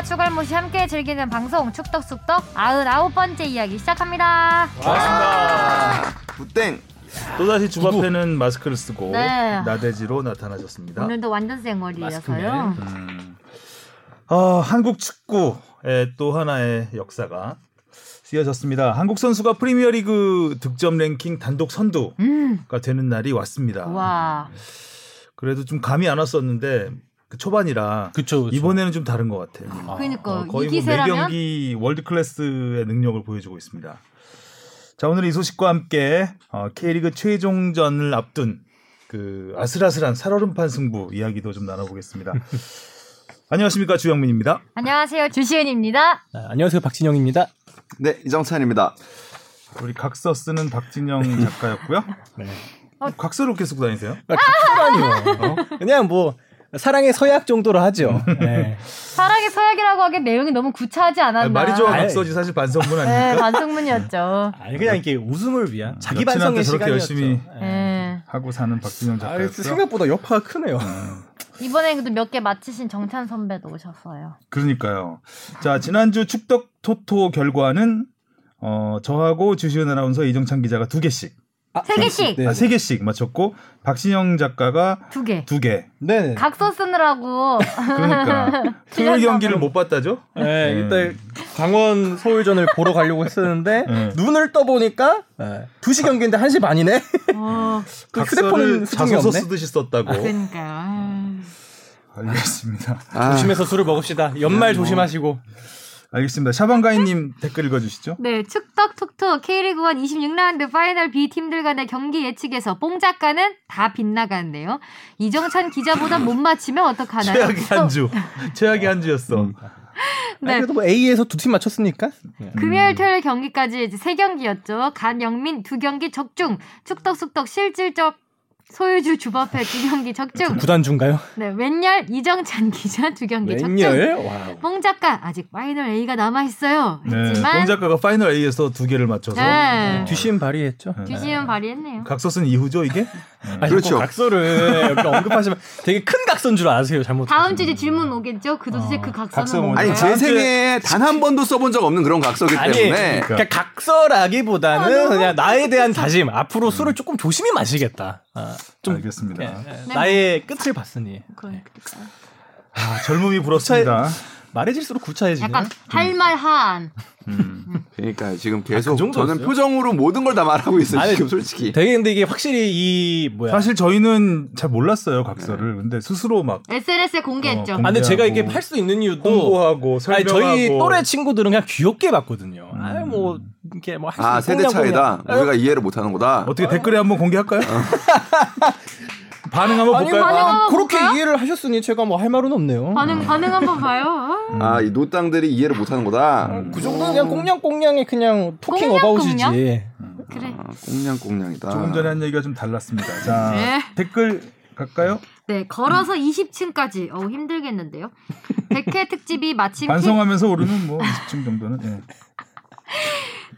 축덕과 추갈모시 함께 즐기는 방송 축덕숙덕 99번째 이야기 시작합니다. 반갑습니다. 부땡. 또다시 주바페는 마스크를 쓰고 네. 나대지로 나타나셨습니다. 오늘도 완전 쌩얼이어서요. 음. 아, 한국 축구의 또 하나의 역사가 쓰여졌습니다. 한국 선수가 프리미어리그 득점 랭킹 단독 선두가 음, 되는 날이 왔습니다. 와. 그래도 좀 감이 안 왔었는데 그 초반이라 그쵸, 그쵸. 이번에는 좀 다른 것 같아요. 그러니까 어, 거의 이뭐 기세라면 매경기 월드 클래스의 능력을 보여주고 있습니다. 자 오늘 이 소식과 함께 어, K리그 최종전을 앞둔 그 아슬아슬한 살얼음판 승부 이야기도 좀 나눠보겠습니다. 안녕하십니까 주영민입니다. 안녕하세요 주시은입니다. 아, 안녕하세요 박진영입니다. 네, 이정찬입니다. 우리 각서 쓰는 박진영 작가였고요. 네. 각서를 이렇게 쓰고 다니세요? 아니요. 그냥 뭐 사랑의 서약 정도로 하죠. 네. 사랑의 서약이라고 하기엔 내용이 너무 구차하지 않았나. 아니, 말이 좋아 아이. 각서지 사실 반성문 네, 아닙니까? 반성문이었죠. 아니 그냥 이게 웃음을 위한 자기 반성의 시간이었죠. 열심히 네. 네. 하고 사는 박진영 아, 작가였고요. 생각보다 여파가 크네요. 이번에도 몇개 마치신 정찬 선배도 오셨어요. 그러니까요. 자, 지난주 축덕 토토 결과는 어, 저하고 주시은 아나운서 이정찬 기자가 두 개씩, 세 개씩, 네. 아, 세 개씩 맞췄고 박신영 작가가 두 개. 두 개. 네. 각서 쓰느라고 그러니까 토요일 경기를 봐. 못 봤다죠? 네, 일단 강원 서울전을 보러 가려고 했었는데 네. 눈을 떠 보니까 네. 2시 경기인데 1시 반이네. 어, 그 휴대폰은 수중이 자소서. 쓰듯이 썼다고. 그러니까요. 아유. 알겠습니다. 아, 조심해서 술을 먹읍시다. 연말 조심하시고. 알겠습니다. 샤방가이님 댓글 읽어주시죠. 네, 축덕 톡톡 K리그1 26라운드 파이널 B 팀들 간의 경기 예측에서 뽕 작가는 다 빗나가는데요. 이정찬 기자보다 못 맞히면 어떡하나요? 최악의 한 주. 최악의 한 주였어. 네. 아니, 그래도 뭐 A에서 두 팀 맞췄으니까. 금요일 토요일 경기까지 이제 세 경기였죠. 간영민 두 경기 적중, 축덕숙덕 실질적 소유주 주바페 두 경기 적중. 구단주인가요? 네, 웬열 이정찬 기자 두 경기 적중. 웬열? wow. 뽕 작가 아직 파이널 A가 남아 있어요. 네, 하지만 뽕 작가가 파이널 A에서 두 개를 맞춰서 네. 뒷심 발휘했죠. 뒤지면 발휘했네요. 각서 쓴 이후죠 이게? 아니, 그렇죠. 꼭 각서를 언급하시면 되게 큰 각서인 줄 아세요. 잘못. 다음 주에 질문 오겠죠. 그 도대체 그 각서는? 아니 제 생에 단 한 번도 써본 적 없는 그런 각서기 아니, 때문에 그러니까 각서라기보다는 그냥 나에 대한 다짐. 앞으로 술을 조금 조심히 마시겠다. 아, 좀 알겠습니다. 예, 예, 나의 끝을 봤으니 그러니까. 아, 젊음이 불었습니다. 말해질수록 구차해지네. 약간 할말한 그러니까 지금 계속 그 정도였어요? 저는 표정으로 모든 걸 다 말하고 있어요. 아니, 지금 솔직히. 되게 근데 이게 확실히 이 뭐야. 사실 저희는 잘 몰랐어요 각서를. 근데 스스로 막 SNS에 공개했죠. 어, 아, 근데 제가 이게 할수 있는 이유도 홍보하고 아니 설명하고 저희 또래 친구들은 그냥 귀엽게 봤거든요. 아니 뭐 이렇게 뭐 할수 아 세대 차이다. 우리가 이해를 못하는 거다. 어떻게 댓글에 한번 공개할까요? 반응 한번 아니 볼까요? 반응 한번 그렇게 볼까요? 이해를 하셨으니 제가 뭐 할 말은 없네요. 반응 반응 한번 봐요. 아, 아이 노땅들이 이해를 못 하는 거다. 그 정도는 그냥 꽁냥꽁냥의 그냥 토킹 꽁냥, 어바웃이지. 꽁냥? 그래. 아, 꽁냥꽁냥이다. 조금 전에 한 얘기가 좀 달랐습니다. 자 네. 댓글 갈까요? 네, 걸어서 20층까지. 어우, 힘들겠는데요. 100회 특집이 마침 K... 반성하면서 오르는 뭐 20층 정도는. 예.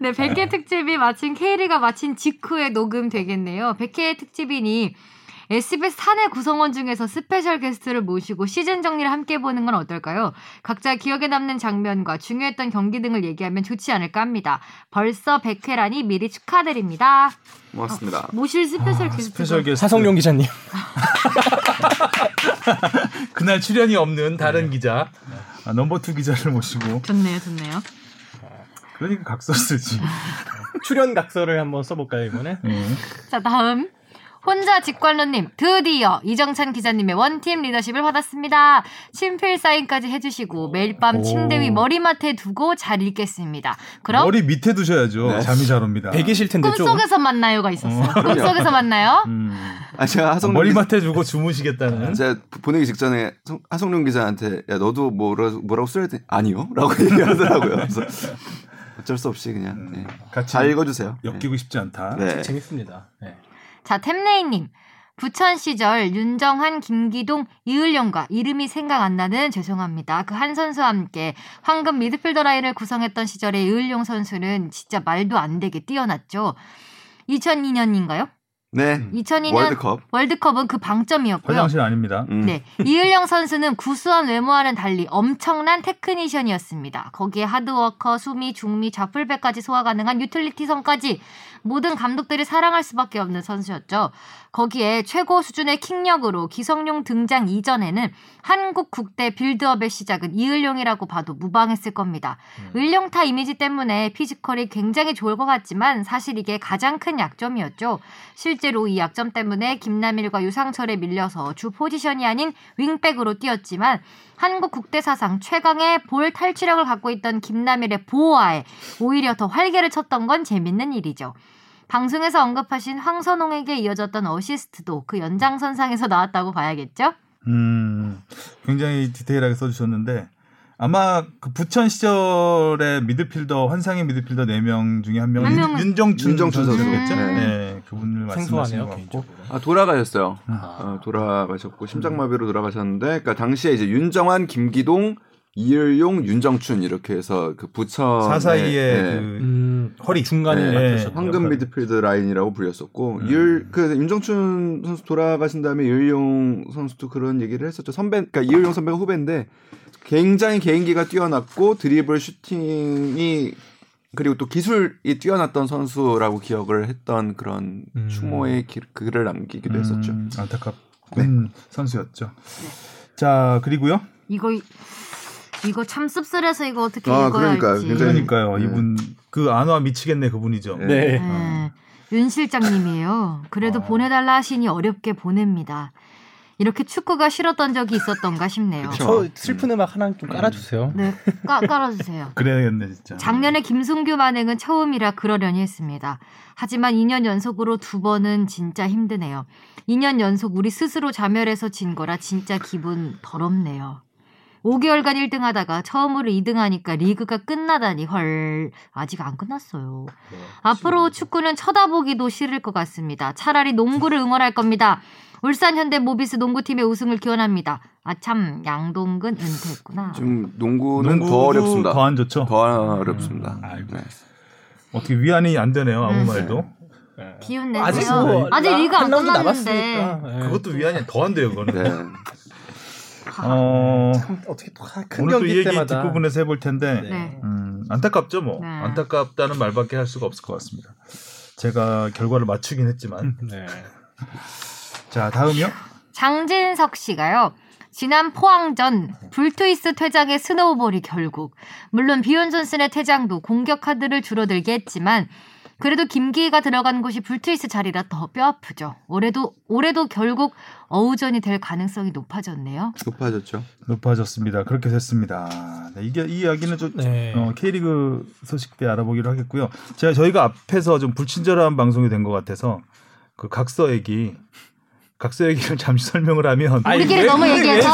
네, 100회 특집이 마침 K리가 마친 직후에 녹음 되겠네요. 100회 특집이니 SBS 사내 구성원 중에서 special guest를 모시고 시즌 정리를 함께 보는 건 어떨까요? 각자 기억에 남는 장면과 중요했던 경기 등을 얘기하면 좋지 않을까 합니다. 벌써 100회라니 미리 축하드립니다. 고맙습니다. 모실 special guest. special guest 사성룡 기자님. 그날 출연이 없는 다른 기자 아, number two 기자를 모시고 좋네요, 좋네요. 그러니까 각서 쓰지. 출연 각서를 한번 써볼까요 이번에? 예. 자, 다음. 혼자 직관러님, 드디어 이정찬 기자님의 원팀 리더십을 받았습니다. 친필 사인까지 해주시고 매일 밤 침대 위 머리맡에 두고 잘 읽겠습니다. 그럼 머리 밑에 두셔야죠. 네. 잠이 잘 옵니다. 베기실 텐데 좀. 꿈속에서 만나요가 있었어요. 꿈속에서 만나요? 음. 아 제가 하성룡 머리맡에 두고 주무시겠다는. 제가 보내기 직전에 성- 하성룡 기자한테 야 너도 뭐라, 뭐라고 써야 돼? 아니요 라고 얘기하더라고요 그래서 어쩔 수 없이 그냥 네. 같이 잘 읽어주세요 엮이고 싶지 않다. 네. 재밌습니다. 네. 자, 템레이님. 부천 시절 윤정한, 김기동, 이을용과 이름이 생각 안 나는 죄송합니다. 그 한 선수와 함께 황금 미드필더 라인을 구성했던 시절의 이을용 선수는 진짜 말도 안 되게 뛰어났죠. 2002년인가요? 네. 2002년 월드컵. 월드컵. 은 그 방점이었고요. 화장실 아닙니다. 음. 네. 이을용 선수는 구수한 외모와는 달리 엄청난 테크니션이었습니다. 거기에 hard worker, 수미, 중미, 좌풀백까지 소화 가능한 utility성까지 모든 감독들이 사랑할 수밖에 없는 선수였죠. 거기에 최고 수준의 킥력으로 기성용 등장 이전에는 한국 국대 빌드업의 시작은 이을용이라고 봐도 무방했을 겁니다. 을룡타 이미지 때문에 피지컬이 굉장히 좋을 것 같지만 사실 이게 가장 큰 약점이었죠. 실제로 이 약점 때문에 김남일과 유상철에 밀려서 주 포지션이 아닌 윙백으로 뛰었지만 한국 국대 사상 최강의 볼 탈취력을 갖고 있던 김남일의 보호하에 오히려 더 활개를 쳤던 건 재밌는 일이죠. 방송에서 언급하신 황선홍에게 이어졌던 어시스트도 그 연장선상에서 나왔다고 봐야겠죠? 음, 굉장히 디테일하게 써주셨는데 아마 그 부천 시절의 미드필더 환상의 미드필더 4명 중에 한 명은 한 윤정춘, 윤정춘 선수겠죠. 선수. 네. 그분을 말씀하시는 것. 아 돌아가셨어요. 음. 어, 돌아가셨고 심장마비로 돌아가셨는데, 그러니까 당시에 이제 윤정환, 김기동, 이을용, 윤정춘 이렇게 해서 그 부천 사사이의 네, 그 음, 허리. 중간에 네, 황금. 미드필드 라인이라고 불렸었고 음. 이을 그 윤정춘 선수 돌아가신 다음에 이을용 선수도 그런 얘기를 했었죠. 선배 그러니까 이을용 선배가 후배인데 굉장히 개인기가 뛰어났고 드리블 슈팅이 그리고 또 기술이 뛰어났던 선수라고 기억을 했던 그런 음. 추모의 기- 글을 남기기도 했었죠. 음, 안타깝은 선수였죠. 자 그리고요. 이거 이거 참 씁쓸해서 이거 어떻게 아, 읽어야 그러니까요. 할지. 굉장히- 그러니까요. 네. 이분 그 안와 미치겠네 그분이죠. 네. 네. 네. 윤 실장님이에요. 그래도 어. 보내달라 하시니 어렵게 보냅니다. 이렇게 축구가 싫었던 적이 있었던가 싶네요. 그쵸. 저 슬픈 음악 하나 좀 깔아주세요. 네, 깔, 깔아주세요. 그래야겠네 진짜. 작년에 김승규 만행은 처음이라 그러려니 했습니다. 하지만 2년 연속으로 두 번은 진짜 힘드네요. 2년 연속 우리 스스로 자멸해서 진 거라 진짜 기분 더럽네요. 5개월간 1등 하다가 처음으로 2등 하니까 리그가 끝나다니 헐 아직 안 끝났어요. 앞으로 축구는 쳐다보기도 싫을 것 같습니다. 차라리 농구를 응원할 겁니다. 울산 현대 모비스 농구팀의 우승을 기원합니다. 아참 양동근 은퇴했구나. 좀 농구는 더 농구도 어렵습니다. 더 안 좋죠. 더 어렵습니다. 음, 알고 네. 어떻게 위안이 안 되네요 아무 음. 말도. 기운 내세요. 아직 뭐뭐 아직 리그 안 끝났는데. 남았으니까. 네. 그것도 위안이 더 안 돼요 그거는. 네. 어, 참 어떻게 또큰 오늘 또이 경기 얘기 때마다 뒷부분에서 해볼 텐데 네. 음, 안타깝죠 뭐 네. 안타깝다는 말밖에 할 수가 없을 것 같습니다. 제가 결과를 맞추긴 했지만 네. 자 다음이요. 장진석 씨가요. 지난 포항전 불투이스 퇴장의 snowball이 결국 물론 비온 존슨의 퇴장도 공격 카드를 줄어들게 했지만 그래도 김기희가 들어간 곳이 불트위스 자리라 더 뼈아프죠. 올해도 올해도 결국 어우전이 될 가능성이 높아졌네요. 높아졌죠. 높아졌습니다. 그렇게 됐습니다. 네, 이게 이 이야기는 좀 네. 어, K리그 소식 때 알아보기로 하겠고요. 제가 저희가 앞에서 좀 불친절한 방송이 된 것 같아서 그 각서 얘기 각서 얘기를 잠시 설명을 하면 아니, 우리끼리 왜 너무 얘기해서?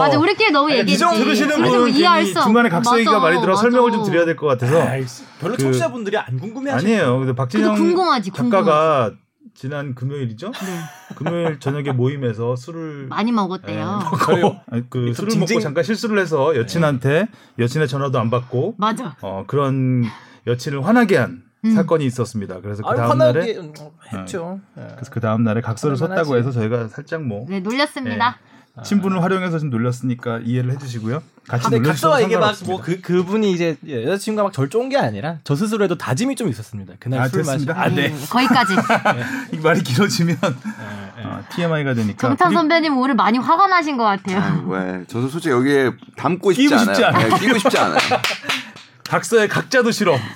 맞아 우리끼리 너무 얘기했지. 이정 들으시는 분은 이해할 수 없- 중간에 각서 얘기가 많이 들어 맞아. 설명을 좀 드려야 될 것 같아서 아이, 별로 그- 청취자분들이 안 궁금해하실 아니에요. 근데 박진영 궁금하지, 작가가 지난 금요일이죠? 네, 금요일 저녁에 모임에서 술을 많이 먹었대요. 예, 먹고 아니, 그좀 술을 징징- 먹고 잠깐 실수를 해서 여친한테 여친의 전화도 안 받고 맞아. 어, 그런 여친을 화나게 한 음. 사건이 있었습니다. 그래서 그 다음 날에 음, 했죠. 예. 그래서 그 다음 날에 각서를 썼다고 하지. 해서 저희가 살짝 뭐 네 놀렸습니다. 친분을 활용해서 좀 놀렸으니까 이해를 해주시고요. 같이 근데 각서가 이게 막. 뭐 그 그분이 이제 여자친구가 막 절ጮ온 게 아니라 저 스스로에도 다짐이 좀 있었습니다. 그날 아, 술 마시. 됐습니다. 아, 네. 네, 거기까지. 이 말이 길어지면 예, 예. 어, TMI가 되니까 정탄 그리- 선배님 오늘 많이 화가 나신 것 같아요. 아유, 왜? 저도 솔직히 여기에 담고 싶지 끼고 않아요. 싶지 않아요. 네, 끼고 싶지 않아요. 각서의 각자도 싫어.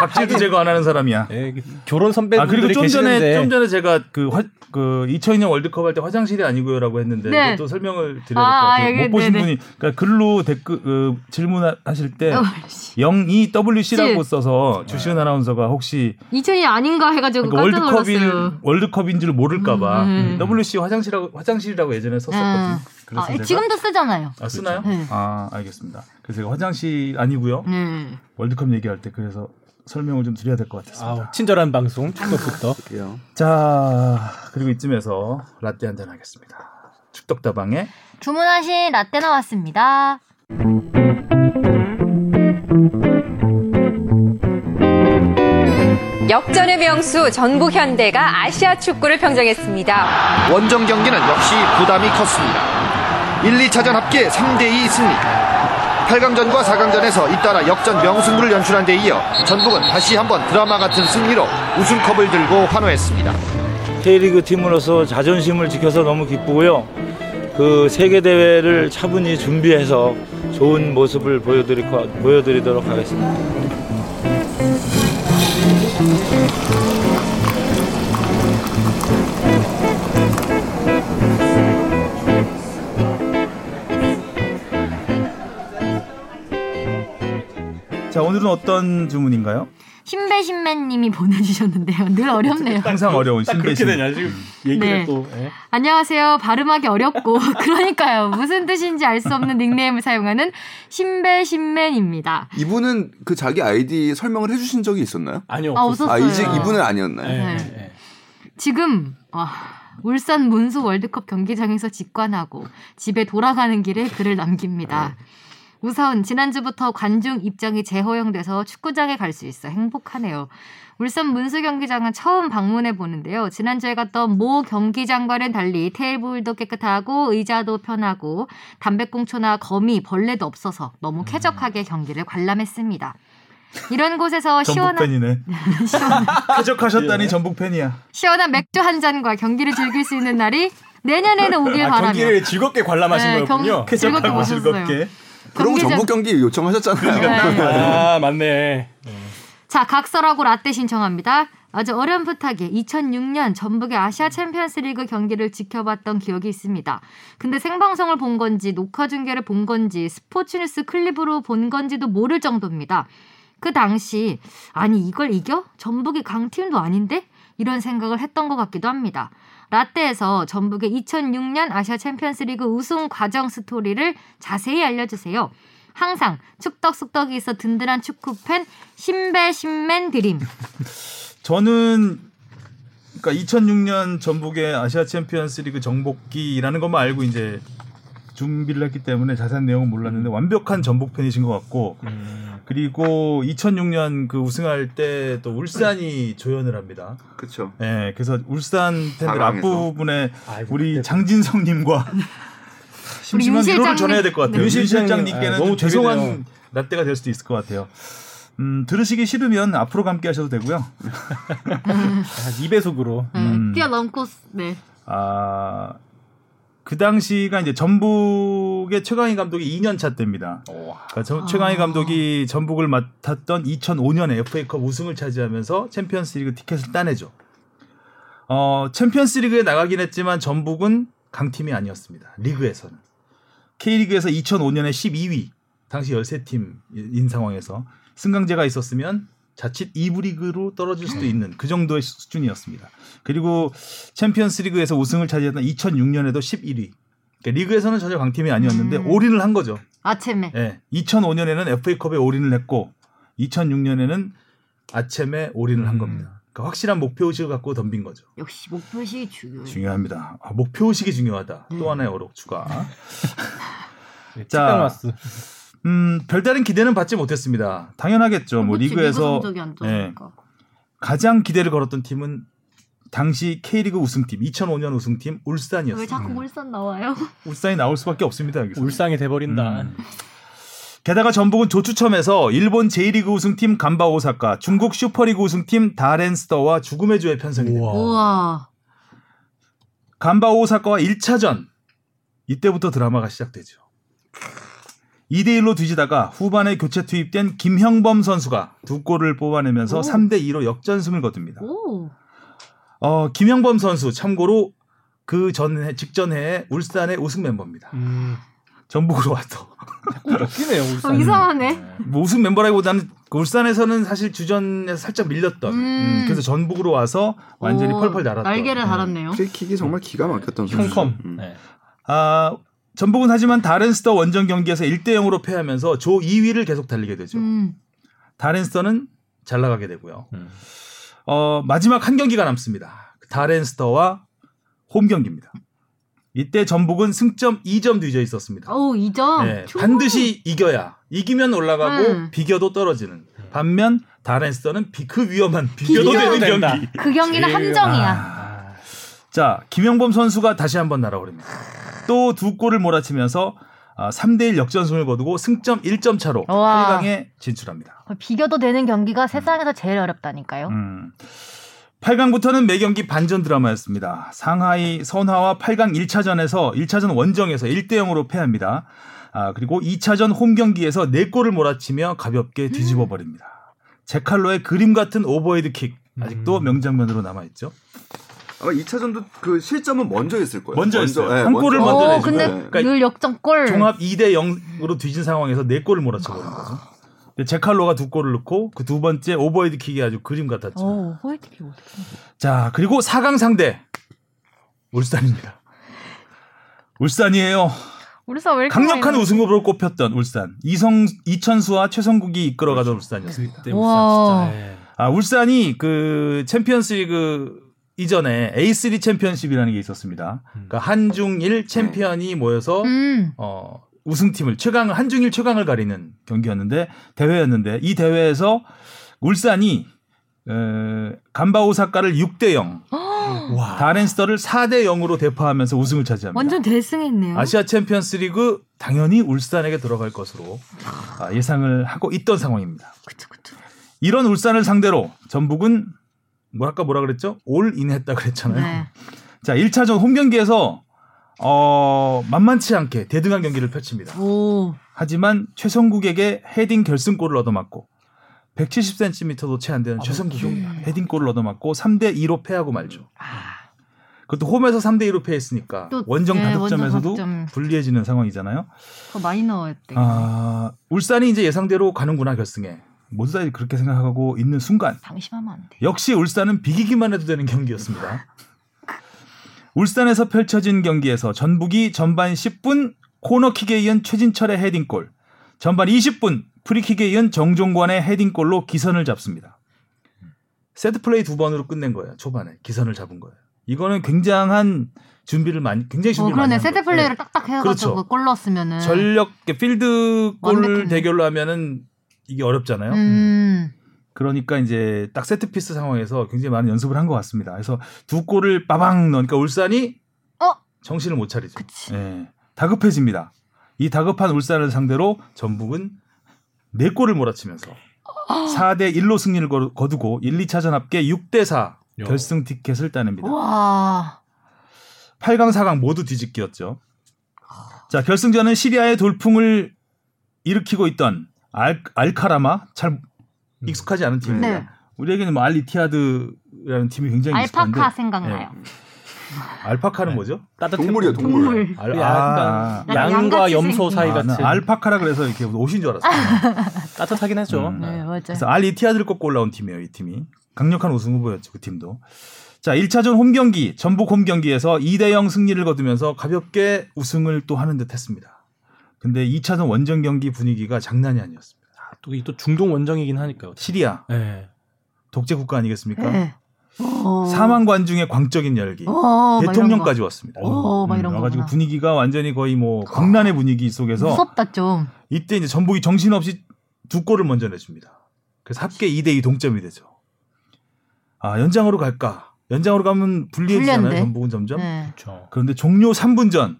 각질도 제거 안 하는 사람이야. 예, 결혼 아 선배분들이 그리고 좀 전에 계시는데 좀 전에 제가 그, 화, 그 2002년 월드컵 할 때 화장실이 아니고요라고 했는데 네. 이것도 설명을 드려야 될것 아, 같아요. 알겠- 못 보신 네네. 분이 그러니까 글로 댓글 그, 질문하실 때 어, 씨. 02WC라고 씨. 써서 주시은 아나운서가 혹시 2000이 아닌가 해가지고 그러니까 깜짝 월드컵인 놀랐어요. 월드컵인 줄 모를까봐 음. WC 화장실이라고 화장실이라고 예전에 썼었거든. 음. 그래서 아, 제가 지금도 쓰잖아요. 아, 쓰나요? 네. 아 알겠습니다. 그래서 제가 화장실 아니고요. 네. 월드컵 얘기할 때 그래서 설명을 좀 드려야 될 것 같았습니다. 아우, 친절한 방송 축덕부터 그래요. 자 그리고 이쯤에서 라떼 한 잔 하겠습니다. 축덕다방에 주문하신 라떼 나왔습니다. 역전의 명수 전북 현대가 아시아 축구를 평정했습니다. 원정 경기는 역시 부담이 컸습니다. 1, 2차전 합계 3대2 승리. 8강전과 4강전에서 잇따라 역전 명승부를 연출한 데 이어 전북은 다시 한번 드라마 같은 승리로 우승컵을 들고 환호했습니다. K리그 팀으로서 자존심을 지켜서 너무 기쁘고요. 그 세계 대회를 차분히 준비해서 좋은 모습을 보여드리, 보여드리도록 하겠습니다. 자 오늘은 어떤 주문인가요? 신배신배님이 보내주셨는데요. 늘 어렵네요. 항상 어려운 딱 그렇게 신배신. 되냐 지금 얘기를 네. 또. 예. 안녕하세요. 발음하기 어렵고 그러니까요. 무슨 뜻인지 알 수 없는 닉네임을 사용하는 신배신맨입니다. 이분은 그 자기 아이디 설명을 해주신 적이 있었나요? 아니요. 아, 없었어요. 아. 이제 이분은 아니었나요? 예, 네. 예, 예. 지금 아, 울산 문수 월드컵 경기장에서 직관하고 집에 돌아가는 길에 글을 남깁니다. 우선 지난주부터 관중 입장이 재허용돼서 축구장에 갈 수 있어 행복하네요. 울산 문수 경기장은 처음 방문해 보는데요. 지난주에 갔던 모 경기장과는 달리 테이블도 깨끗하고 의자도 편하고 담배꽁초나 거미, 벌레도 없어서 너무 쾌적하게 경기를 관람했습니다. 이런 곳에서 전북 시원한 팬이네. 시원한 쾌적하셨다니 전북 팬이야. 시원한 맥주 한 잔과 경기를 즐길 수 있는 날이 내년에는 오길 아, 바라며 경기를 즐겁게 관람하신 네, 즐겁게 쾌적하고. 즐겁게. 그러고 전북 경기 요청하셨잖아요. 네. 아 맞네. 자 각설하고 라떼 신청합니다. 아주 어렴풋하게 2006년 전북의 아시아 챔피언스리그 경기를 지켜봤던 기억이 있습니다. 근데 생방송을 본 건지 녹화 중계를 본 건지 스포츠뉴스 클립으로 본 건지도 모를 정도입니다. 그 당시 아니 이걸 이겨? 전북이 강팀도 아닌데? 이런 생각을 했던 것 같기도 합니다. 라떼에서 전북의 2006년 아시아 챔피언스리그 우승 과정 스토리를 자세히 알려주세요. 항상 축덕숙덕이 있어 든든한 축구팬 신배 신맨 드림. 저는 그러니까 2006년 전북의 아시아 챔피언스리그 정복기라는 것만 알고 이제 준비를 했기 때문에 자세한 내용은 몰랐는데 완벽한 전북 팬이신 것 같고 그리고 2006년 그 우승할 때 또 울산이 조연을 합니다. 그렇죠. 예, 그래서 울산 팬들. 앞부분에 아이고, 우리 그때- 장진성님과 심심한 윤 위로를. 전해야 될 것 같아요. 네. 윤윤 실장님, 실장님께는 아, 좀 너무 죄송한. 라떼가 될 수도 있을 것 같아요. 음, 들으시기 싫으면 앞으로 함께 하셔도 되고요. 한 2배속으로. 음. 뛰어넘고 네. 아, 그 당시가 이제 전북의 최강희 감독이 2년 차 때입니다. 그러니까 저- 최강희 감독이 전북을 맡았던 2005년에 FA컵 우승을 차지하면서 챔피언스리그 티켓을 따내죠. 어, 챔피언스리그에 나가긴 했지만 전북은 강팀이 아니었습니다. 리그에서는. K리그에서 2005년에 12위, 당시 13팀인 상황에서 승강제가 있었으면 자칫 2부 리그로 떨어질 수도 있는 그 정도의 수준이었습니다. 그리고 챔피언스 리그에서 우승을 차지했던 2006년에도 11위. 그러니까 리그에서는 전혀 강팀이 아니었는데 음. 올인을 한 거죠. 아챔에. 예. 2005년에는 FA컵에 올인을 했고 2006년에는 아챔에 올인을 한 음. 겁니다. 그러니까 확실한 목표 의식을 갖고 덤빈 거죠. 역시 목표식이 중요해요. 중요합니다. 아, 목표 의식이 중요하다. 음. 또 하나의 어록 추가. 네, 자, 치카마스. 음, 별다른 기대는 받지 못했습니다. 당연하겠죠. 뭐 그치, 리그에서 좋으니까. 가장 기대를 걸었던 팀은 당시 K리그 우승팀 2005년 우승팀 왜 울산이었습니다. 자꾸 울산 나와요? 울산이 나올 수밖에 없습니다. 여기서. 울상이 돼버린다. 음. 게다가 전북은 조추첨에서 일본 J리그 우승팀 간바 오사카, 중국 슈퍼리그 우승팀 다렌스터와 죽음의 조에 편성이 됩니다. 우와. 간바 오사카와 1차전 이때부터 드라마가 시작되죠. 2대 1로 뒤지다가 후반에 교체 투입된 김형범 선수가 두 골을 뽑아내면서 오. 3대 2로 역전승을 거둡니다. 오. 어, 김형범 선수 참고로 그 전해 직전 해에 울산의 우승 멤버입니다. 음. 전북으로 와서 웃기네요 어, 울산. 이상하네. 뭐 우승 멤버라기보다는 그 울산에서는 사실 주전에서 살짝 밀렸던 음. 음, 그래서 전북으로 와서 완전히 오, 펄펄 날았던 날개를 네. 달았네요. 프리킥이 정말 기가 막혔던 선수. 콩컴. 음. 네. 아, 전북은 하지만 다롄 스더 원정 경기에서 1대 0으로 패하면서 조 2위를 계속 달리게 되죠. 음. 다롄 스더는 잘 나가게 되고요. 음. 어, 마지막 한 경기가 남습니다. 다롄 스더와 홈 경기입니다. 이때 전북은 승점 2점 뒤져 있었습니다. 오, 2점. 네, 반드시 이겨야 이기면 올라가고 음. 비겨도 떨어지는. 반면 다렌스터는 비, 그 위험한 비교도 비교도 되는. 경기. 그 경기는 제일- 함정이야. 자, 김영범 선수가 다시 한번 날아오릅니다. 또 두 골을 몰아치면서 아, 3대1 역전승을 거두고 승점 1점 차로 와. 8강에 진출합니다. 비교도 되는 경기가 세상에서 제일 어렵다니까요. 음. 8강부터는 매경기 반전 드라마였습니다. 상하이 선화와 8강 1차전에서 1차전 원정에서 1대 0으로 패합니다. 아, 그리고 2차전 홈 경기에서 4골을 몰아치며 가볍게 뒤집어 버립니다. 제칼로의 그림 같은 오버헤드 킥 아직도 명장면으로 남아 있죠. 아마 2차전도 그 실점은 먼저 했을 거예요. 먼저 했어요. 예, 한 골을 먼저. 먼저 오, 내주고. 근데 그러니까 늘 역전골. 종합 2대 0으로 뒤진 상황에서 4골을 몰아쳐 버린 거죠. 근데 제칼로가 두 골을 넣고 그 두 번째 오버헤드 킥이 아주 그림 같았죠. 오, 호이트킥 어떻게? 자, 그리고 4강 상대 울산입니다. 울산이에요. 울산 왜 이렇게 강력한 우승으로 꼽혔던 울산. 이성 이천수와 최성국이 이끌어가던 울산이었습니다. 울산 진짜. 예. 아, 울산이 그 챔피언스리그 이전에 A3 챔피언십이라는 게 있었습니다. 그러니까 한중일 챔피언이 모여서 음. 어, 우승팀을 최강 한중일 최강을 가리는 경기였는데 대회였는데 이 대회에서 울산이 에, 간바 오사카를 6대 0, 와. 다렌스터를 4대 0으로 대파하면서 우승을 차지합니다. 완전 대승했네요. 아시아 챔피언스리그 당연히 울산에게 들어갈 것으로 아, 예상을 하고 있던 상황입니다. 그쵸 그쵸. 이런 울산을 상대로 전북은 뭐랄까 뭐라 그랬죠? 올인 했다 그랬잖아요. 네. 자, 1차전 홈 경기에서 어, 만만치 않게 대등한 경기를 펼칩니다. 오. 하지만 최성국에게 헤딩 결승골을 얻어맞고 170cm도 채 안 되는 최성국이 헤딩골을 얻어맞고 3대 2로 패하고 말죠. 그것도 홈에서 3대 2로 패했으니까 또, 원정 네, 다득점에서도 원정. 불리해지는 상황이잖아요. 더 많이 넣었대. 아, 울산이 이제 예상대로 가는구나 결승에. 모두 다 그렇게 생각하고 있는 순간 방심하면 안 돼. 역시 울산은 비기기만 해도 되는 경기였습니다. 울산에서 펼쳐진 경기에서 전북이 전반 10분 코너킥에 이은 최진철의 헤딩골, 전반 20분 프리킥에 이은 정종관의 헤딩골로 기선을 잡습니다. 세트 플레이 두 번으로 끝낸 거예요. 초반에 기선을 잡은 거예요. 이거는 굉장한 준비를 많이 굉장히 어, 준비를 그러네. 많이 한 세트. 플레이를 딱딱 해가지고 그렇죠. 골 넣었으면은. 전력 필드 골. 대결로 하면은 이게 어렵잖아요. 음. 그러니까 이제 딱 세트 피스 상황에서 굉장히 많은 연습을 한 것 같습니다. 그래서 두 골을 빠방 넣으니까 울산이 어? 정신을 못 차리죠. 예. 다급해집니다. 이 다급한 울산을 상대로 전북은 네 골을 몰아치면서 4대 1로 승리를 거- 거두고 1, 2차전 합계 6대 4 야. 결승 티켓을 따냅니다. 와. 8강, 4강 모두 뒤집기였죠. 자, 결승전은 시리아의 돌풍을 일으키고 있던 알, 알카라마 잘 익숙하지 않은 팀입니다. 네. 우리에게는 뭐 알리티아드라는 팀이 굉장히 익숙한데 알파카 생각나요. 알파카는 뭐죠? 따뜻해 동물이요, 동물. 동물. 알, 약간 약간 양과 염소. 사이 아, 난 같은 알파카라 그래서 이렇게 옷인 줄 알았어요. 따뜻하긴 하죠. 음. 네, 맞아요. 그래서 알리티아드를 꺾고 올라온 팀이에요, 이 팀이. 강력한 우승 후보였죠, 그 팀도. 자, 1차전 홈 경기, 전북 홈 경기에서 2대 0 승리를 거두면서 가볍게 우승을 또 하는 듯 했습니다. 근데 2차전 원정 경기 분위기가 장난이 아니었습니다. 또, 이또 중동 원정이긴 하니까요. 시리아 네. 독재 국가 아니겠습니까? 네. 어. 4만 관중의 광적인 열기. 어, 대통령까지 왔습니다. 어, 막 이런 와가지고 거구나. 분위기가 완전히 거의 뭐 광란의 분위기 거. 속에서 무섭다 좀. 이때 이제 전북이 정신없이 두 골을 먼저 내줍니다. 그래서 합계 2대 2 동점이 되죠. 아, 연장으로 갈까? 연장으로 가면 불리해지잖아요, 불리한데. 전북은 점점. 네. 그렇죠. 그런데 종료 3분 전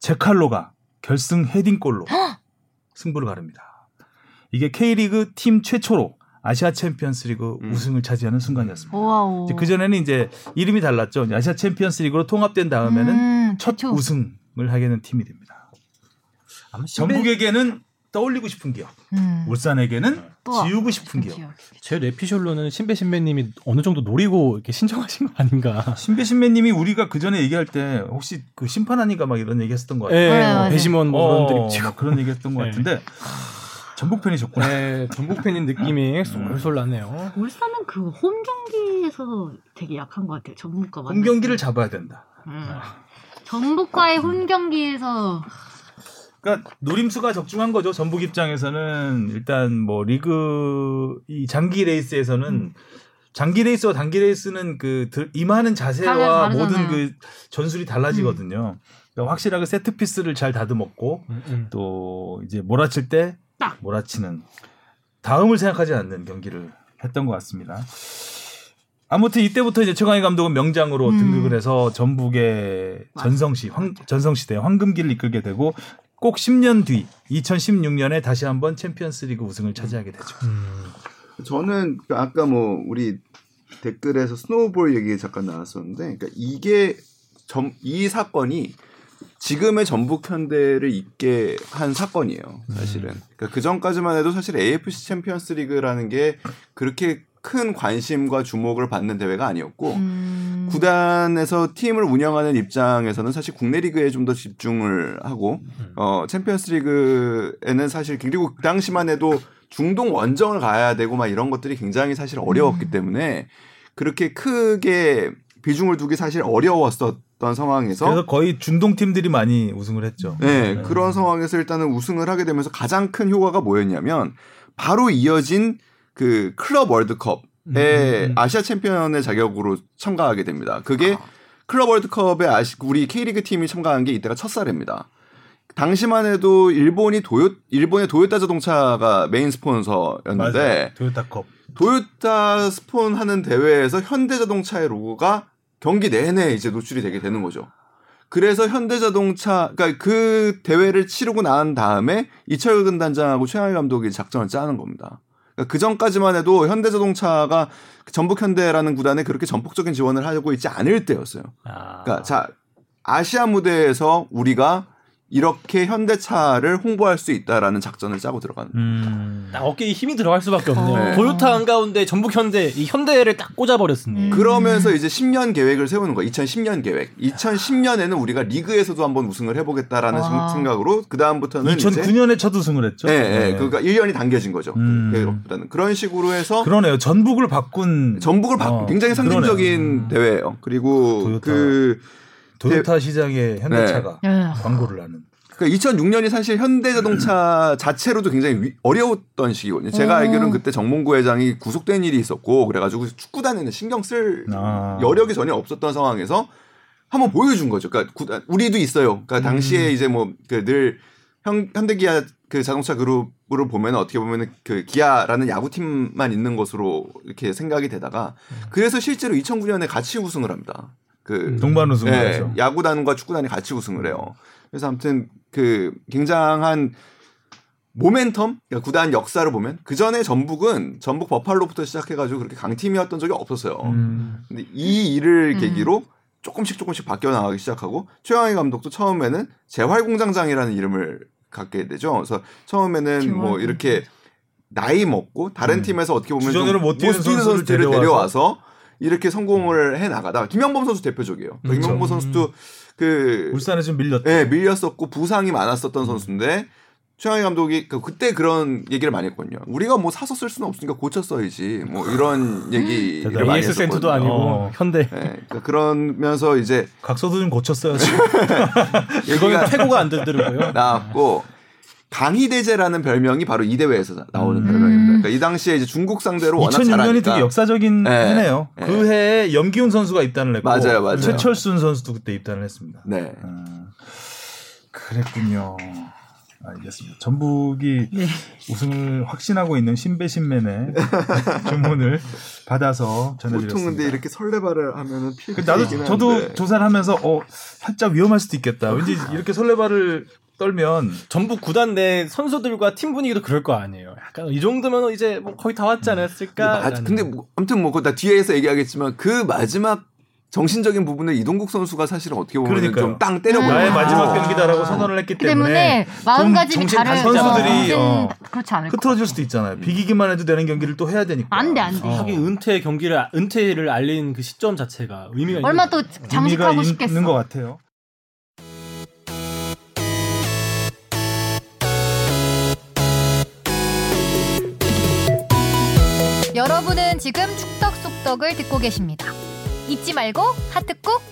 제칼로가 결승 헤딩골로 승부를 가릅니다. 이게 K리그 팀 최초로 아시아 챔피언스리그 음. 우승을 차지하는 순간이었습니다. 그 전에는 이제 이름이 달랐죠. 아시아 챔피언스리그로 통합된 다음에는 음, 첫 최초. 우승을 하게 된 팀이 됩니다. 아마 전북에게는 떠올리고 싶은 기억, 음. 울산에게는 또 지우고 싶은 기억. 제 뇌피셜로는 신배 신배님이 어느 정도 노리고 이렇게 신청하신 거 아닌가. 신배 신배님이 우리가 그 전에 얘기할 때 혹시 그 심판 아닌가 막 이런 얘기했었던 것 같아요. 예, 맞아요, 뭐. 배심원 뭐 어, 그런 드립 막 그런 얘기했던 것 네. 같은데 전북 팬이셨구나. 네, 전북 팬인 느낌이 쏠쏠 나네요. 울산은 그 홈 경기에서 되게 약한 것 같아요. 전북과 홈 경기를 잡아야 된다. 음. 전북과의 홈 경기에서 그러니까 노림수가 적중한 거죠. 전북 입장에서는 일단 뭐 리그 이 장기 레이스에서는 음. 장기 레이스와 단기 레이스는 그 들- 임하는 자세와. 모든 그 전술이 달라지거든요. 그러니까 확실하게 세트 피스를 잘 다듬었고 음, 음. 또 이제 몰아칠 때 딱. 몰아치는 다음을 생각하지 않는 경기를 했던 것 같습니다. 아무튼 이때부터 이제 최강희 감독은 명장으로 음. 등극을 해서 전북의 전성시 황, 전성시대 황금기를 이끌게 되고 꼭 10년 뒤 2016년에 다시 한번 챔피언스리그 우승을 차지하게 되죠. 저는 그 아까 뭐 우리 댓글에서 snowball 얘기 잠깐 나왔었는데, 그러니까 이게 점, 이 사건이 지금의 전북 현대를 있게 한 사건이에요. 사실은. 그러니까 그 전까지만 해도 사실 AFC 챔피언스리그라는 게 그렇게 큰 관심과 주목을 받는 대회가 아니었고 음. 구단에서 팀을 운영하는 입장에서는 사실 국내 리그에 좀 더 집중을 하고 어 챔피언스리그에는 사실 그리고 그 당시만 해도 중동 원정을 가야 되고 막 이런 것들이 굉장히 사실 어려웠기 때문에 그렇게 크게 비중을 두기 사실 어려웠었던 상황에서 그래서 거의 중동 팀들이 많이 우승을 했죠. 네, 그런 상황에서 일단은 우승을 하게 되면서 가장 큰 효과가 뭐였냐면 바로 이어진 그 클럽 월드컵에 음. 아시아 챔피언의 자격으로 참가하게 됩니다. 그게 클럽 월드컵에 아시 우리 K리그 팀이 참가한 게 이때가 첫 사례입니다. 당시만 해도 일본이 도요 일본의 도요타 자동차가 메인 스폰서였는데. 토요타컵. 도요타 스폰 하는 대회에서 현대자동차의 로고가 경기 내내 이제 노출이 되게 되는 거죠. 그래서 현대자동차, 그러니까 그 대회를 치르고 난 다음에 이철근 단장하고 최하일 감독이 작전을 짜는 겁니다. 그러니까 그 전까지만 해도 현대자동차가 전북 현대라는 구단에 그렇게 전폭적인 지원을 하고 있지 않을 때였어요. 아. 그러니까 자 아시아 무대에서 우리가 이렇게 현대차를 홍보할 수 있다라는 작전을 짜고 들어가는. 음. 딱 어깨에 힘이 들어갈 수밖에 없네요. 네. 도요타 한가운데 전북 현대 이 현대를 딱 꽂아버렸으니. 음. 그러면서 이제 10년 계획을 세우는 거야. 2010년 계획. 2010년에는 우리가 리그에서도 한번 우승을 해보겠다라는 아. 생각으로 그 다음부터는 2009년에 첫 우승을 했죠. 예, 예. 그러니까 1년이 당겨진 거죠. 음. 계획보다는 그런 식으로 해서 그러네요. 전북을 바꾼 전북을 바, 어, 굉장히 상징적인 대회예요. 그리고 도요타. 그 도요타 시장에 현대차가 예. 광고를 하는. 그러니까 2006년이 사실 현대자동차 자체로도 굉장히 위- 어려웠던 시기거든요. 제가 어. 알기로는 그때 정몽구 회장이 구속된 일이 있었고 그래가지고 축구단에는 신경 쓸 아. 여력이 전혀 없었던 상황에서 한번 보여준 거죠. 그러니까 구단- 우리도 있어요. 그러니까 음. 당시에 이제 뭐그늘 현대기아 그 자동차 그룹으로 보면 어떻게 보면 그 기아라는 야구팀만 있는 것으로 이렇게 생각이 되다가 그래서 실제로 2009년에 같이 우승을 합니다. 그 동반 우승을 네, 해서. 야구단과 축구단이 같이 우승을 해요. 그래서 아무튼 그 굉장한 모멘텀 그러니까 구단 역사를 보면 그 전에 전북은 전북 버팔로부터 시작해가지고 그렇게 강팀이었던 적이 없었어요. 음. 근데 이 일을 음. 계기로 조금씩 조금씩 바뀌어 나가기 시작하고 최영희 감독도 처음에는 재활공장장이라는 이름을 갖게 되죠. 그래서 처음에는 뭐. 이렇게 나이 먹고 다른 음. 팀에서 어떻게 보면 주전으로 좀못 뛰는 선수를 선수들을 데려와서. 데려와서 이렇게 성공을 해 나가다 김영범 선수 대표적이에요. 그렇죠. 김영범 선수도 그 울산에 좀 밀렸다. 예, 밀렸었고 부상이 많았었던 선수인데 최영희 감독이 그- 그때 그런 얘기를 많이 했거든요. 우리가 뭐 사서 쓸 수는 없으니까 고쳐 써야지. 뭐 이런 대단해. 많이 AS 센터도. 아니고 어. 현대. 예, 그러니까 그러면서 이제 각서도 좀 고쳤어야지. 이거는 퇴고가 안 되더라고요. 나왔고 강희대제라는 별명이 바로 이 대회에서 나오는 음. 별명입니다. 그러니까 이 당시에 이제 중국 상대로 워낙 2006년이 잘하니까 되게 역사적인 네. 해네요. 네. 그 해에 염기훈 선수가 입단을 했고 맞아요, 맞아요. 최철순 선수도 그때 입단을 했습니다. 네. 아, 그랬군요. 알겠습니다. 전북이 네. 우승을 확신하고 있는 신배신맨의 주문을 받아서 보통 전해드렸습니다. 근데 이렇게 설레발을 하면은 나도 저도 조사를 하면서 어 살짝 위험할 수도 있겠다. 왠지 이렇게 설레발을 떨면 전북 구단 내 선수들과 팀 분위기도 그럴 거 아니에요. 약간 이 정도면 이제 뭐 거의 다 왔지 않았을까? 아, 근데 뭐, 아무튼 뭐, 나 뒤에서 얘기하겠지만 그 마지막 정신적인 부분을 이동국 선수가 사실은 어떻게 보면 그러니까요. 좀땅 때려버려. 나의 아. 마지막 경기다라고 선언을 했기 그 때문에 때문에 마음가짐이 정신 다른 선수들이 어, 그렇지 않을 것 흐트러질 수도 있잖아요. 비기기만 해도 되는 경기를 또 해야 되니까. 안 돼, 안 돼. 어. 하긴 은퇴 경기를 은퇴를 알린 그 시점 자체가 의미가 얼마 또 장식하고 있- 싶겠어. 있는 것 같아요. 여러분은 지금 축덕 속덕을 듣고 계십니다. 잊지 말고 하트 꾹.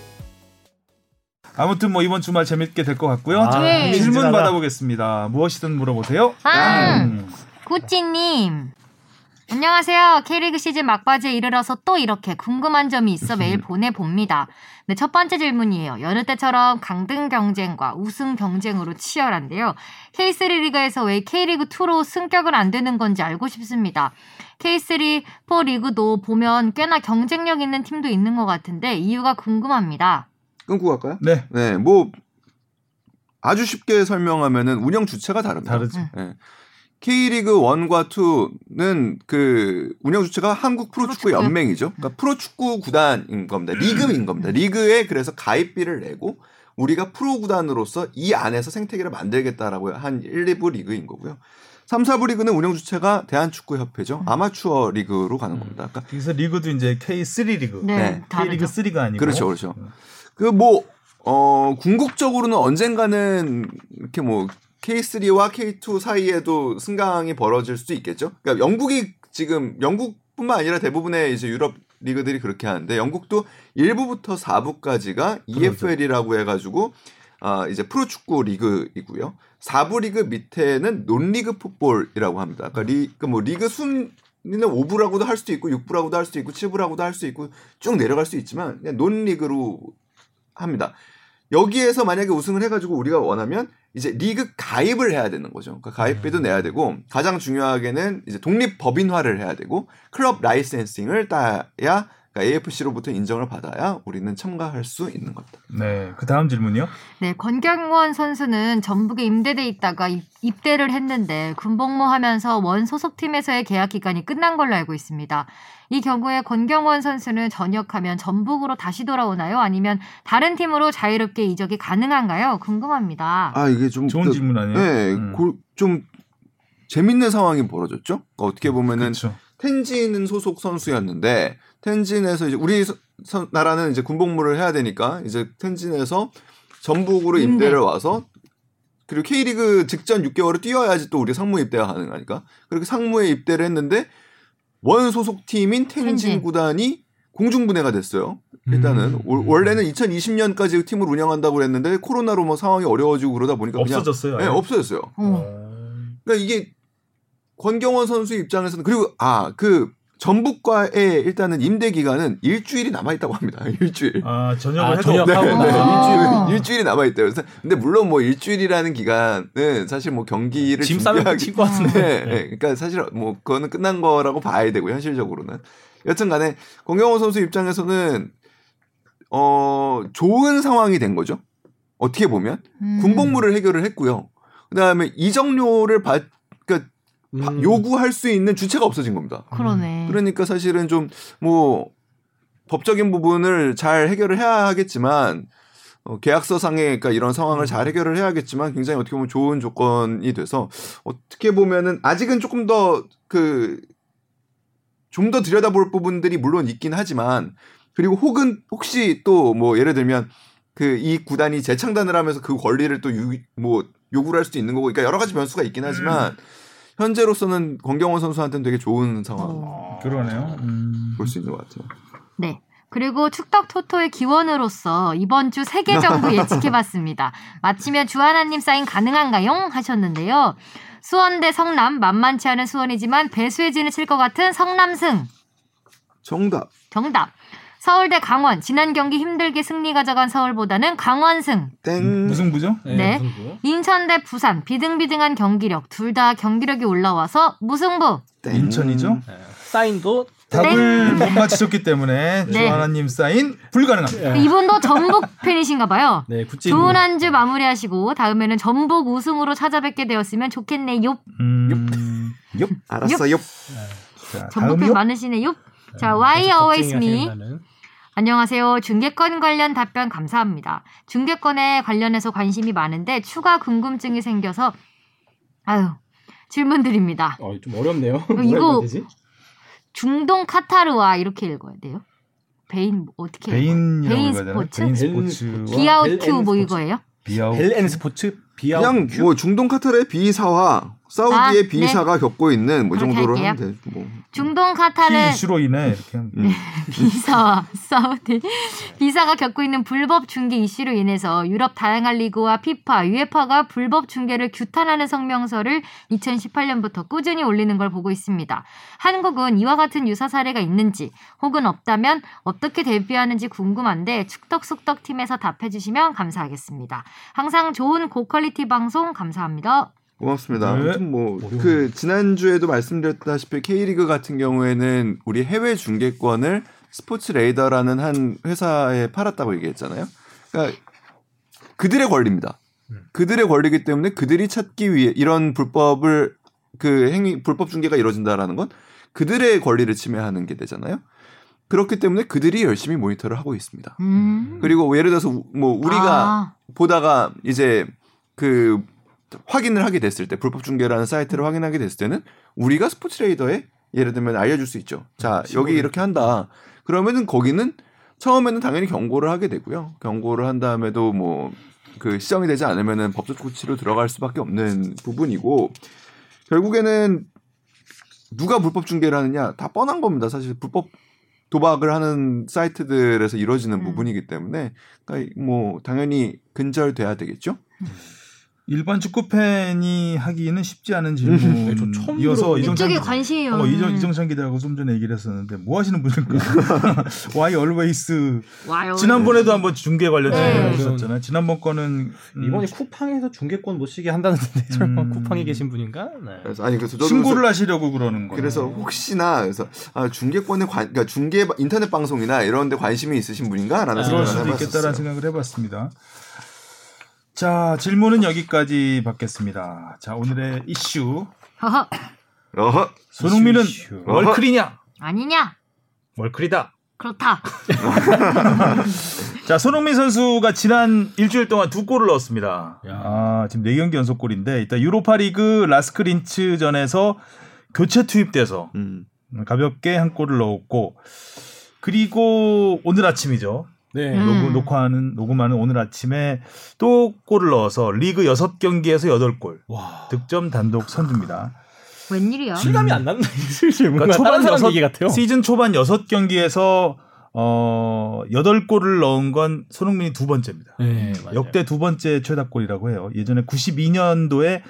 아무튼 뭐 이번 주말 재밌게 될 것 같고요. 아, 네. 질문. 받아보겠습니다. 무엇이든 물어보세요. 아, 음. 구찌님. 안녕하세요. K리그 시즌 막바지에 이르러서 또 이렇게 궁금한 점이 있어 메일 보내봅니다. 네, 첫 번째 질문이에요. 여느 때처럼 강등 경쟁과 우승 경쟁으로 치열한데요. K3 리그에서 왜 K리그2로 승격을 안 되는 건지 알고 싶습니다. K3, 4 리그도 보면 꽤나 경쟁력 있는 팀도 있는 것 같은데 이유가 궁금합니다. 끊고 갈까요? 네. 네, 뭐 아주 쉽게 설명하면은 운영 주체가 다릅니다. 다르죠. 네. K리그 1과 2는 그 운영 주체가 한국 프로축구 프로축구. 연맹이죠. 그러니까 프로축구 구단인 겁니다. 리그인 겁니다. 리그에 그래서 가입비를 내고 우리가 프로 구단으로서 이 안에서 생태계를 만들겠다라고 한 1, 2부 리그인 거고요. 3, 4부 리그는 운영 주체가 대한축구협회죠. 아마추어 리그로 가는 겁니다. 그러니까 그래서 리그도 이제 K3 리그. 네, 네. K리그 다르죠. 3가 아니고. 그렇죠, 그렇죠. 그뭐 어, 궁극적으로는 언젠가는 이렇게 뭐 K3와 K2 사이에도 승강이 벌어질 수도 있겠죠. 그러니까 영국이 지금 영국뿐만 아니라 대부분의 이제 유럽 리그들이 그렇게 하는데 영국도 1부부터 4부까지가 EFL이라고 해 가지고 아 이제 프로축구 리그이고요. 4부 리그 밑에는 non-league football이라고 합니다. 그러니까 리, 그 뭐 리그 순위는 5부라고도 할 수도 있고 6부라고도 할 수도 있고 7부라고도 할 수 있고 쭉 내려갈 수 있지만 그냥 non-league로 합니다. 여기에서 만약에 우승을 해가지고 우리가 원하면 이제 리그 가입을 해야 되는 거죠. 그러니까 가입비도 내야 되고 가장 중요하게는 이제 독립 법인화를 해야 되고 클럽 licensing을 따야 그러니까 AFC로부터 인정을 받아야 우리는 참가할 수 있는 겁니다. 네. 그 다음 질문이요. 네, 권경원 선수는 전북에 임대돼 있다가 입- 입대를 했는데 군복무하면서 원 소속팀에서의 계약 기간이 끝난 걸로 알고 있습니다. 이 경우에 권경원 선수는 전역하면 전북으로 다시 돌아오나요? 아니면 다른 팀으로 자유롭게 이적이 가능한가요? 궁금합니다. 아 이게 좀 좋은 또- 질문 아니에요? 네, 음. 고- 좀 재밌는 상황이 벌어졌죠. 그러니까 어떻게 보면은 그렇죠. 텐진은 소속 선수였는데 텐진에서 이제 우리 서- 나라는 이제 군복무를 해야 되니까 이제 텐진에서 전북으로 임대. 임대를 와서 그리고 K리그 직전 6개월을 뛰어야지 또 우리 상무 입대가 가능하니까 그렇게 상무에 입대를 했는데 원 소속 팀인 텐진. 구단이 공중분해가 됐어요. 일단은 음. 올- 원래는 2020년까지 팀을 운영한다고 그랬는데 코로나로 뭐 상황이 어려워지고 그러다 보니까 그냥 없어졌어요. 네, 아예? 없어졌어요. 어. 그러니까 이게 권경원 선수 입장에서는 그리고 아 그 전북과의 일단은 임대 기간은 일주일이 남아 있다고 합니다. 일주일. 아 전역을 아, 해도 네, 아. 네, 아. 일주일 일주일이 남아 있대요. 그래서 근데 물론 뭐 일주일이라는 기간은 사실 뭐 경기를 짐 싸면 준비하기- 끝일 것 같은데. 네, 네. 그러니까 사실 뭐 그거는 끝난 거라고 봐야 되고 현실적으로는 여튼간에 권경원 선수 입장에서는 어 좋은 상황이 된 거죠. 어떻게 보면 음. 군복무를 해결을 했고요. 그다음에 이적료를 받 음. 요구할 수 있는 주체가 없어진 겁니다. 그러네. 그러니까 사실은 좀 뭐 법적인 부분을 잘 해결을 해야 하겠지만 어, 계약서상의 그러니까 이런 상황을 잘 해결을 해야겠지만 굉장히 어떻게 보면 좋은 조건이 돼서 어떻게 보면은 아직은 조금 더 그 좀 더 들여다볼 부분들이 물론 있긴 하지만 그리고 혹은 혹시 또 뭐 예를 들면 그 이 구단이 재창단을 하면서 그 권리를 또 뭐 요구를 할 수도 있는 거고 그러니까 여러 가지 변수가 있긴 하지만 현재로서는 권경원 선수한테는 되게 좋은 상황 어. 그러네요. 음. 볼수 있는 것 같아요. 네. 그리고 축덕 토토의 기원으로서 이번 주 세계 정부 예측해봤습니다. 마치면 주하나님 사인 가능한가요? 하셨는데요. 수원 대 성남 만만치 않은 수원이지만 배수의 진을 칠 것 같은 성남승 정답. 정답. 서울대 강원 지난 경기 힘들게 승리 가져간 서울보다는 강원승. 땡. 무슨 부죠? 네. 무승부. 인천 대 부산 비등비등한 경기력 둘 다 경기력이 올라와서 무승부. 땡. 인천이죠? 네. 사인도 답을 못 맞히셨기 때문에 네. 주하나님 사인 불가능합니다. 이분도 전북 팬이신가 봐요. 네, 굿즈. 좋은 한 주 마무리하시고 다음에는 전북 우승으로 찾아뵙게 되었으면 좋겠네요. 음. 요. 알았어요. 자, 전북 팬. 많으시네요. 자, why always me? 안녕하세요. 중계권 관련 답변 감사합니다. 중계권에 관련해서 관심이 많은데 추가 궁금증이 생겨서 아유 질문 드립니다. 어, 좀 어렵네요. 이거- 읽어야 되지? 중동 카타르와 이렇게 읽어야 돼요? 베인 어떻게 읽어요? 베인이라고 베인 되나요? 스포츠? 베인 베인 스포츠와 비아우큐 벨뭐앤 이거예요? 비아우. 벨 앤 스포츠 비아 그냥 뭐 중동 카타르의 비사와 사우디의 아, 네. 비사가 겪고 있는 뭐 정도로 할게요. 하면 돼. 뭐. 중동 카타르 피 이슈로 인해 이렇게 하면 음. 비사와 사우디 비사가 겪고 있는 불법 중계 이슈로 인해서 유럽 다양한 리그와 피파, 유에파가 불법 중계를 규탄하는 성명서를 2018년부터 꾸준히 올리는 걸 보고 있습니다. 한국은 이와 같은 유사 사례가 있는지 혹은 없다면 어떻게 대비하는지 궁금한데 축덕숙덕 팀에서 답해 주시면 감사하겠습니다. 항상 좋은 고퀄리티 방송 감사합니다. 고맙습니다. 네. 아무튼 뭐 그 지난주에도 말씀드렸다시피 K리그 같은 경우에는 우리 해외 중계권을 스포츠 레이더라는 한 회사에 팔았다고 얘기했잖아요. 그러니까 그들의 권리입니다. 그들의 권리이기 때문에 그들이 찾기 위해 이런 불법을 그 행위 불법 중계가 이루어진다라는 건 그들의 권리를 침해하는 게 되잖아요. 그렇기 때문에 그들이 열심히 모니터를 하고 있습니다. 음. 그리고 예를 들어서 뭐 우리가 아, 보다가 이제 그 확인을 하게 됐을 때 불법 중계라는 사이트를 확인하게 됐을 때는 우리가 스포츠 레이더에 예를 들면 알려줄 수 있죠. 자 여기 이렇게 한다. 그러면은 거기는 처음에는 당연히 경고를 하게 되고요. 경고를 한 다음에도 뭐 그 시정이 되지 않으면은 법적 조치로 들어갈 수밖에 없는 부분이고 결국에는 누가 불법 중계를 하느냐 다 뻔한 겁니다. 사실 불법 도박을 하는 사이트들에서 이루어지는 음. 부분이기 때문에 그러니까 뭐 당연히 근절돼야 되겠죠. 일반 축구 팬이 하기는 쉽지 않은 네, 저 질문. 처음 이어서 들어보는 이정찬 이쪽에 기자. 관심이 어, 이정, 이정찬 기자하고 좀 전에 얘기를 했었는데 뭐 하시는 분일까? Why always? 지난번에도 한번 중계 관련 네. 질문 있었잖아요. 지난번 거는 음, 이번에 쿠팡에서 중계권 못 쓰게 한다는데 설마 음. 쿠팡에 계신 분인가? 네. 그래서 아니 그래서 저도 신고를 그래서, 하시려고 그러는 거예요. 그래서 혹시나 그래서 아, 중계권에 관 그러니까 중계 인터넷 방송이나 이런 데 관심이 있으신 분인가라는. 있겠다라는 생각을 해봤습니다. 자 질문은 여기까지 받겠습니다. 자 오늘의 이슈 허허, 어허. 손흥민은 이슈. 월클이냐? 아니냐? 월클이다. 그렇다. 자 손흥민 선수가 지난 일주일 동안 두 골을 넣었습니다. 야. 아 지금 네 경기 연속 골인데 일단 유로파리그 라스크린츠전에서 교체 투입돼서 음. 가볍게 한 골을 넣었고 그리고 오늘 아침이죠. 네. 음. 녹음, 녹 화하는 녹음하는 오늘 아침에 또 골을 넣어서 리그 6경기에서 8골. 와. 득점 단독 선두입니다. 웬일이야? 실감이 안 난다. 슬슬 뭔가 그러니까 다른 초반 사람 여섯 얘기 같아요. 시즌 초반 6경기에서 어 8골을 넣은 건 손흥민이 두 번째입니다. 네, 맞아요. 역대 두 번째 최다골이라고 해요. 예전에 92년도에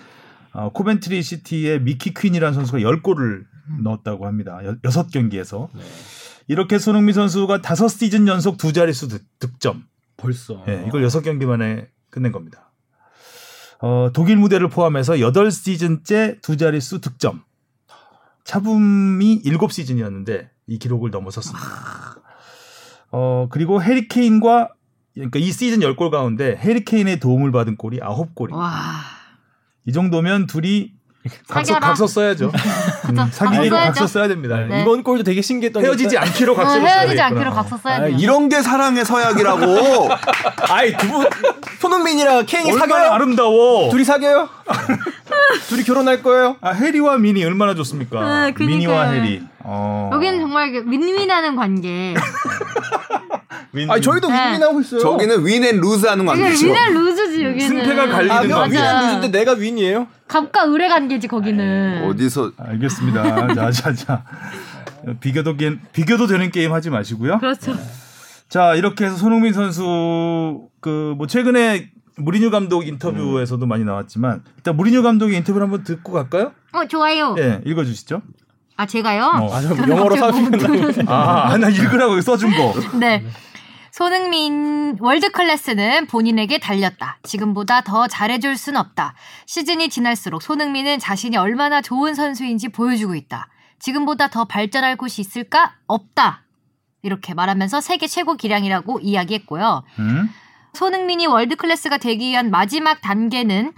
어, 코벤트리 시티의 미키 퀸이라는 선수가 10골을 넣었다고 합니다. 여, 6경기에서. 네. 이렇게 손흥민 선수가 5시즌 연속 두 자릿수 득, 득점. 벌써. 예, 이걸 6경기 만에 끝낸 겁니다. 어, 독일 무대를 포함해서 8시즌째 두 자릿수 득점. 차붐이 7시즌이었는데 이 기록을 넘어섰습니다. 어, 그리고 해리케인과 그러니까 이 시즌 10골 가운데 해리케인의 도움을 받은 골이 9골이. 와. 이 정도면 둘이 각서. 각서 써야죠. 음, 사귀기로 써야죠. 각서 써야 됩니다. 네. 이번 골도 되게 신기했던 게 헤어지지 않기로 어, 각서를 써야 헤어지지. 않기로 각서 써야 아, 돼요. 이런 게 사랑의 서약이라고. 아이 두분 손흥민이랑 케인이 얼마나 사겨요? 아름다워. 둘이 사겨요? 둘이 결혼할 거예요? 아, 해리와 미니 얼마나 좋습니까? 네. 미니와 해리. 어. 여기는 정말 이게 윈윈하는 관계. 윈- 아니 저희도 네. 윈윈하고 있어요. 저기는 win and lose 하는 이게 관계죠. 윈앤 루즈지 여기는. 승패가 갈리는 아. 그럼 win and 맞아. lose인데 내가 win이에요? 갑과 을의 관계지 거기는. 어디서 알겠습니다. 자, 자, 자. 비교도 게 비교도 되는 게임 하지 마시고요. 그렇죠. 자, 이렇게 해서 손흥민 선수 그 뭐 최근에 무리뉴 감독 인터뷰에서도 많이 나왔지만 일단 무리뉴 감독의 인터뷰를 한번 듣고 갈까요? 어 좋아요. 예, 읽어 주시죠. 아 제가요. 어. 아, 저 영어로 사주면 아, 아, 나 읽으라고 써준 거. 네. 손흥민 월드 클래스는 본인에게 달렸다. 지금보다 더 잘해줄 순 없다. 시즌이 지날수록 손흥민은 자신이 얼마나 좋은 선수인지 보여주고 있다. 지금보다 더 발전할 곳이 있을까? 없다. 이렇게 말하면서 세계 최고 기량이라고 이야기했고요. 음? 손흥민이 월드 클래스가 되기 위한 마지막 단계는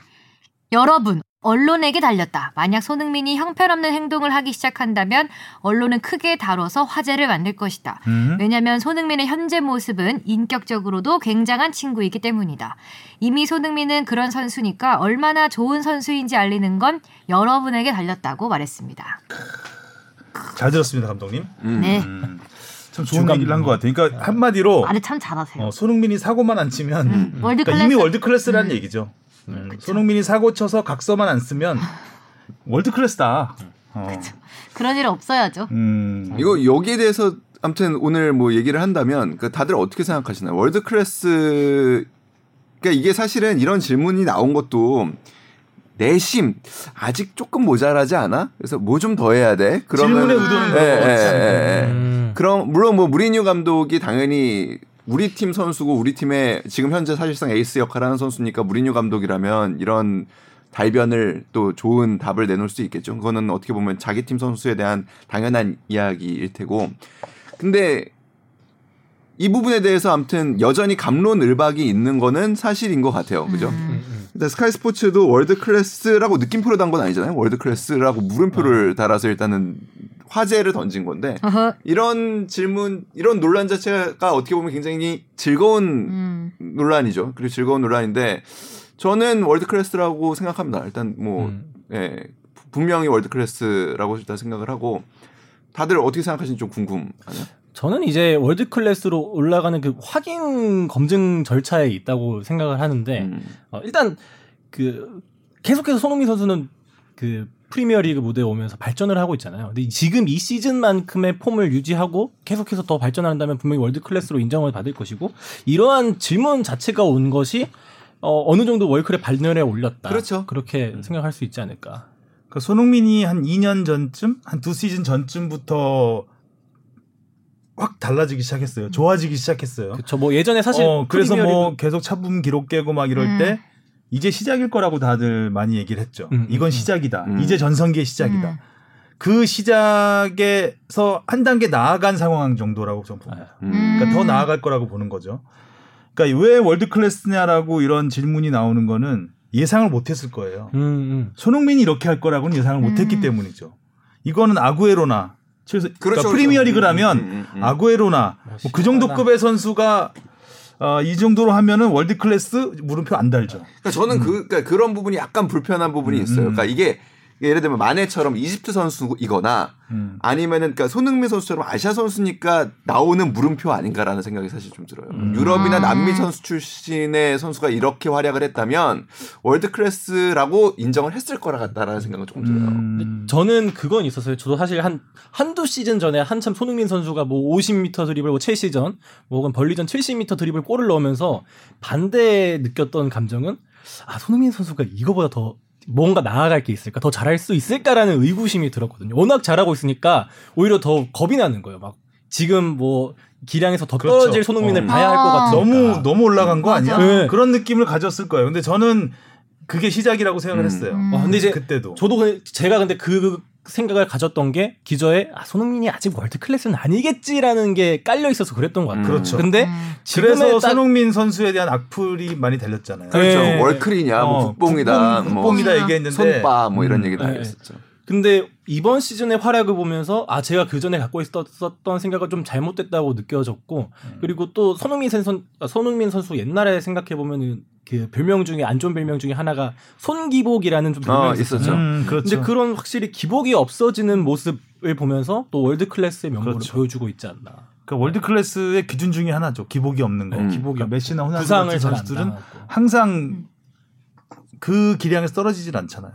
여러분, 언론에게 달렸다. 만약 손흥민이 형편없는 행동을 하기 시작한다면 언론은 크게 다뤄서 화제를 만들 것이다. 음? 왜냐하면 손흥민의 현재 모습은 인격적으로도 굉장한 친구이기 때문이다. 이미 손흥민은 그런 선수니까 얼마나 좋은 선수인지 알리는 건 여러분에게 달렸다고 말했습니다. 잘 들었습니다, 감독님. 음. 네. 음. 참 좋은 얘기를 한 것 같아요. 그러니까 한마디로 말을 참 잘하세요. 어, 손흥민이 사고만 안 치면 음, 그러니까 클래스. 이미 world class라는 얘기죠. 음, 손흥민이 사고 쳐서 각서만 안 쓰면 world class다. 어. 그런 일 없어야죠. 음. 이거 여기에 대해서 아무튼 오늘 뭐 얘기를 한다면 그 다들 어떻게 생각하시나요? world class 그러니까 이게 사실은 이런 질문이 나온 것도 내심 아직 조금 모자라지 않아? 그래서 뭐 좀 더 해야 돼? 그러면 질문의 의도는 예, 예. 예, 예. 음. 그럼 물론 뭐 무리뉴 감독이 당연히 우리 팀 선수고 우리 팀의 지금 현재 사실상 에이스 역할하는 선수니까 무리뉴 감독이라면 이런 달변을 또 좋은 답을 내놓을 수 있겠죠. 그거는 어떻게 보면 자기 팀 선수에 대한 당연한 이야기일 테고. 근데 이 부분에 대해서 아무튼 여전히 갑론을박이 있는 거는 사실인 것 같아요. 그죠? 일단 스카이 스포츠도 world class라고 느낌표로 단건 아니잖아요. world class라고 물음표를 달아서 일단은 화제를 던진 건데 어허. 이런 질문, 이런 논란 자체가 어떻게 보면 굉장히 즐거운 음. 논란이죠. 그리고 즐거운 논란인데 저는 world class라고 생각합니다. 일단 뭐 음. 예, 분명히 world class라고 일단 생각을 하고 다들 어떻게 생각하시는지 좀 궁금하네요. 저는 이제 월드 클래스로 올라가는 그 확인 검증 절차에 있다고 생각을 하는데 음. 어, 일단 그 계속해서 손흥민 선수는 그 프리미어리그 무대에 오면서 발전을 하고 있잖아요. 근데 지금 이 시즌만큼의 폼을 유지하고 계속해서 더 발전한다면 분명히 world class로 인정을 받을 것이고 이러한 질문 자체가 온 것이 어, 어느 정도 월클의 반열에 올렸다. 그렇죠. 그렇게 생각할 수 있지 않을까. 그러니까 손흥민이 한 2년 전쯤, 한 두 시즌 전쯤부터 확 달라지기 시작했어요. 좋아지기 시작했어요. 그렇죠. 뭐 예전에 사실 어, 그래서 뭐 프리미어리그- 계속 차분 기록 깨고 막 이럴 음. 때 이제 시작일 거라고 다들 많이 얘기를 했죠. 음, 이건 음, 시작이다. 음. 이제 전성기의 시작이다. 음. 그 시작에서 한 단계 나아간 상황 정도라고 저는 봅니다. 음. 그러니까 더 나아갈 거라고 보는 거죠. 그러니까 왜 월드 클래스냐라고 이런 질문이 나오는 거는 예상을 못했을 거예요. 음, 음. 손흥민이 이렇게 할 거라고는 예상을 못했기 음. 때문이죠. 이거는 아구에로나 최소 그러니까 그렇죠, 프리미어리그라면 그렇죠. 음, 음, 음. 아구에로나 뭐 그 정도 급의 선수가 어, 이 정도로 하면은 world class 물음표 안 달죠. 그러니까 저는 그 그러니까 그런 부분이 약간 불편한 부분이 음, 있어요. 음. 그러니까 이게 예를 들면 마네처럼 이집트 선수이거나 음. 아니면은 그러니까 손흥민 선수처럼 아시아 선수니까 나오는 물음표 아닌가라는 생각이 사실 좀 들어요. 음. 유럽이나 아. 남미 선수 출신의 선수가 이렇게 활약을 했다면 world class라고 인정을 했을 거라 같다라는 생각은 조금 들어요. 음. 저는 그건 있었어요. 저도 사실 한 한두 시즌 전에 한참 손흥민 선수가 뭐 50m 드리블, 뭐 첼시전, 뭐 혹은 번리전 70m 드리블 골을 넣으면서 한테 느꼈던 감정은 아 손흥민 선수가 이거보다 더 뭔가 나아갈 게 있을까, 더 잘할 수 있을까라는 의구심이 들었거든요. 워낙 잘하고 있으니까 오히려 더 겁이 나는 거예요. 막 지금 뭐 기량에서 더 그렇죠. 떨어질 손흥민을 어. 봐야 할것 아. 같으니까 너무 너무 올라간 거 아니야? 네. 그런 느낌을 가졌을 거예요. 근데 저는 그게 시작이라고 생각을 음. 했어요. 음. 와, 근데 이제 그때도. 저도 그- 제가 근데 그 생각을 가졌던 게 기저에 아, 손흥민이 아직 월드 클래스는 아니겠지라는 게 깔려 있어서 그랬던 것 같아요. 그렇죠. 근데 음. 지금의 그래서 딱- 손흥민 선수에 대한 악플이 많이 달렸잖아요. 그렇죠. 네. 월클이냐, 뭐 어, 국뽕이다, 국뽕, 뭐 국뽕이다 얘기했는데 손바 뭐 이런 음. 얘기도 네. 하겠었죠. 근데 이번 시즌의 활약을 보면서 아 제가 그 전에 갖고 있었던 생각을 좀 잘못됐다고 느껴졌고 그리고 또 손흥민 선수 아, 손흥민 선수 옛날에 생각해 보면은 그 별명 중에 안 좋은 별명 중에 하나가 손기복이라는 좀 별명이 어, 있었어요. 있었죠. 음, 그렇죠. 근데 그런 확실히 기복이 없어지는 모습을 보면서 또 world class의 명분을 그렇죠. 보여주고 있지 않나. 그러니까 world class의 기준 중에 하나죠. 기복이 없는 거. 음. 기복이 그러니까 메시나 호날두 같은 선수들은. 항상 그 기량에서 떨어지질 않잖아요.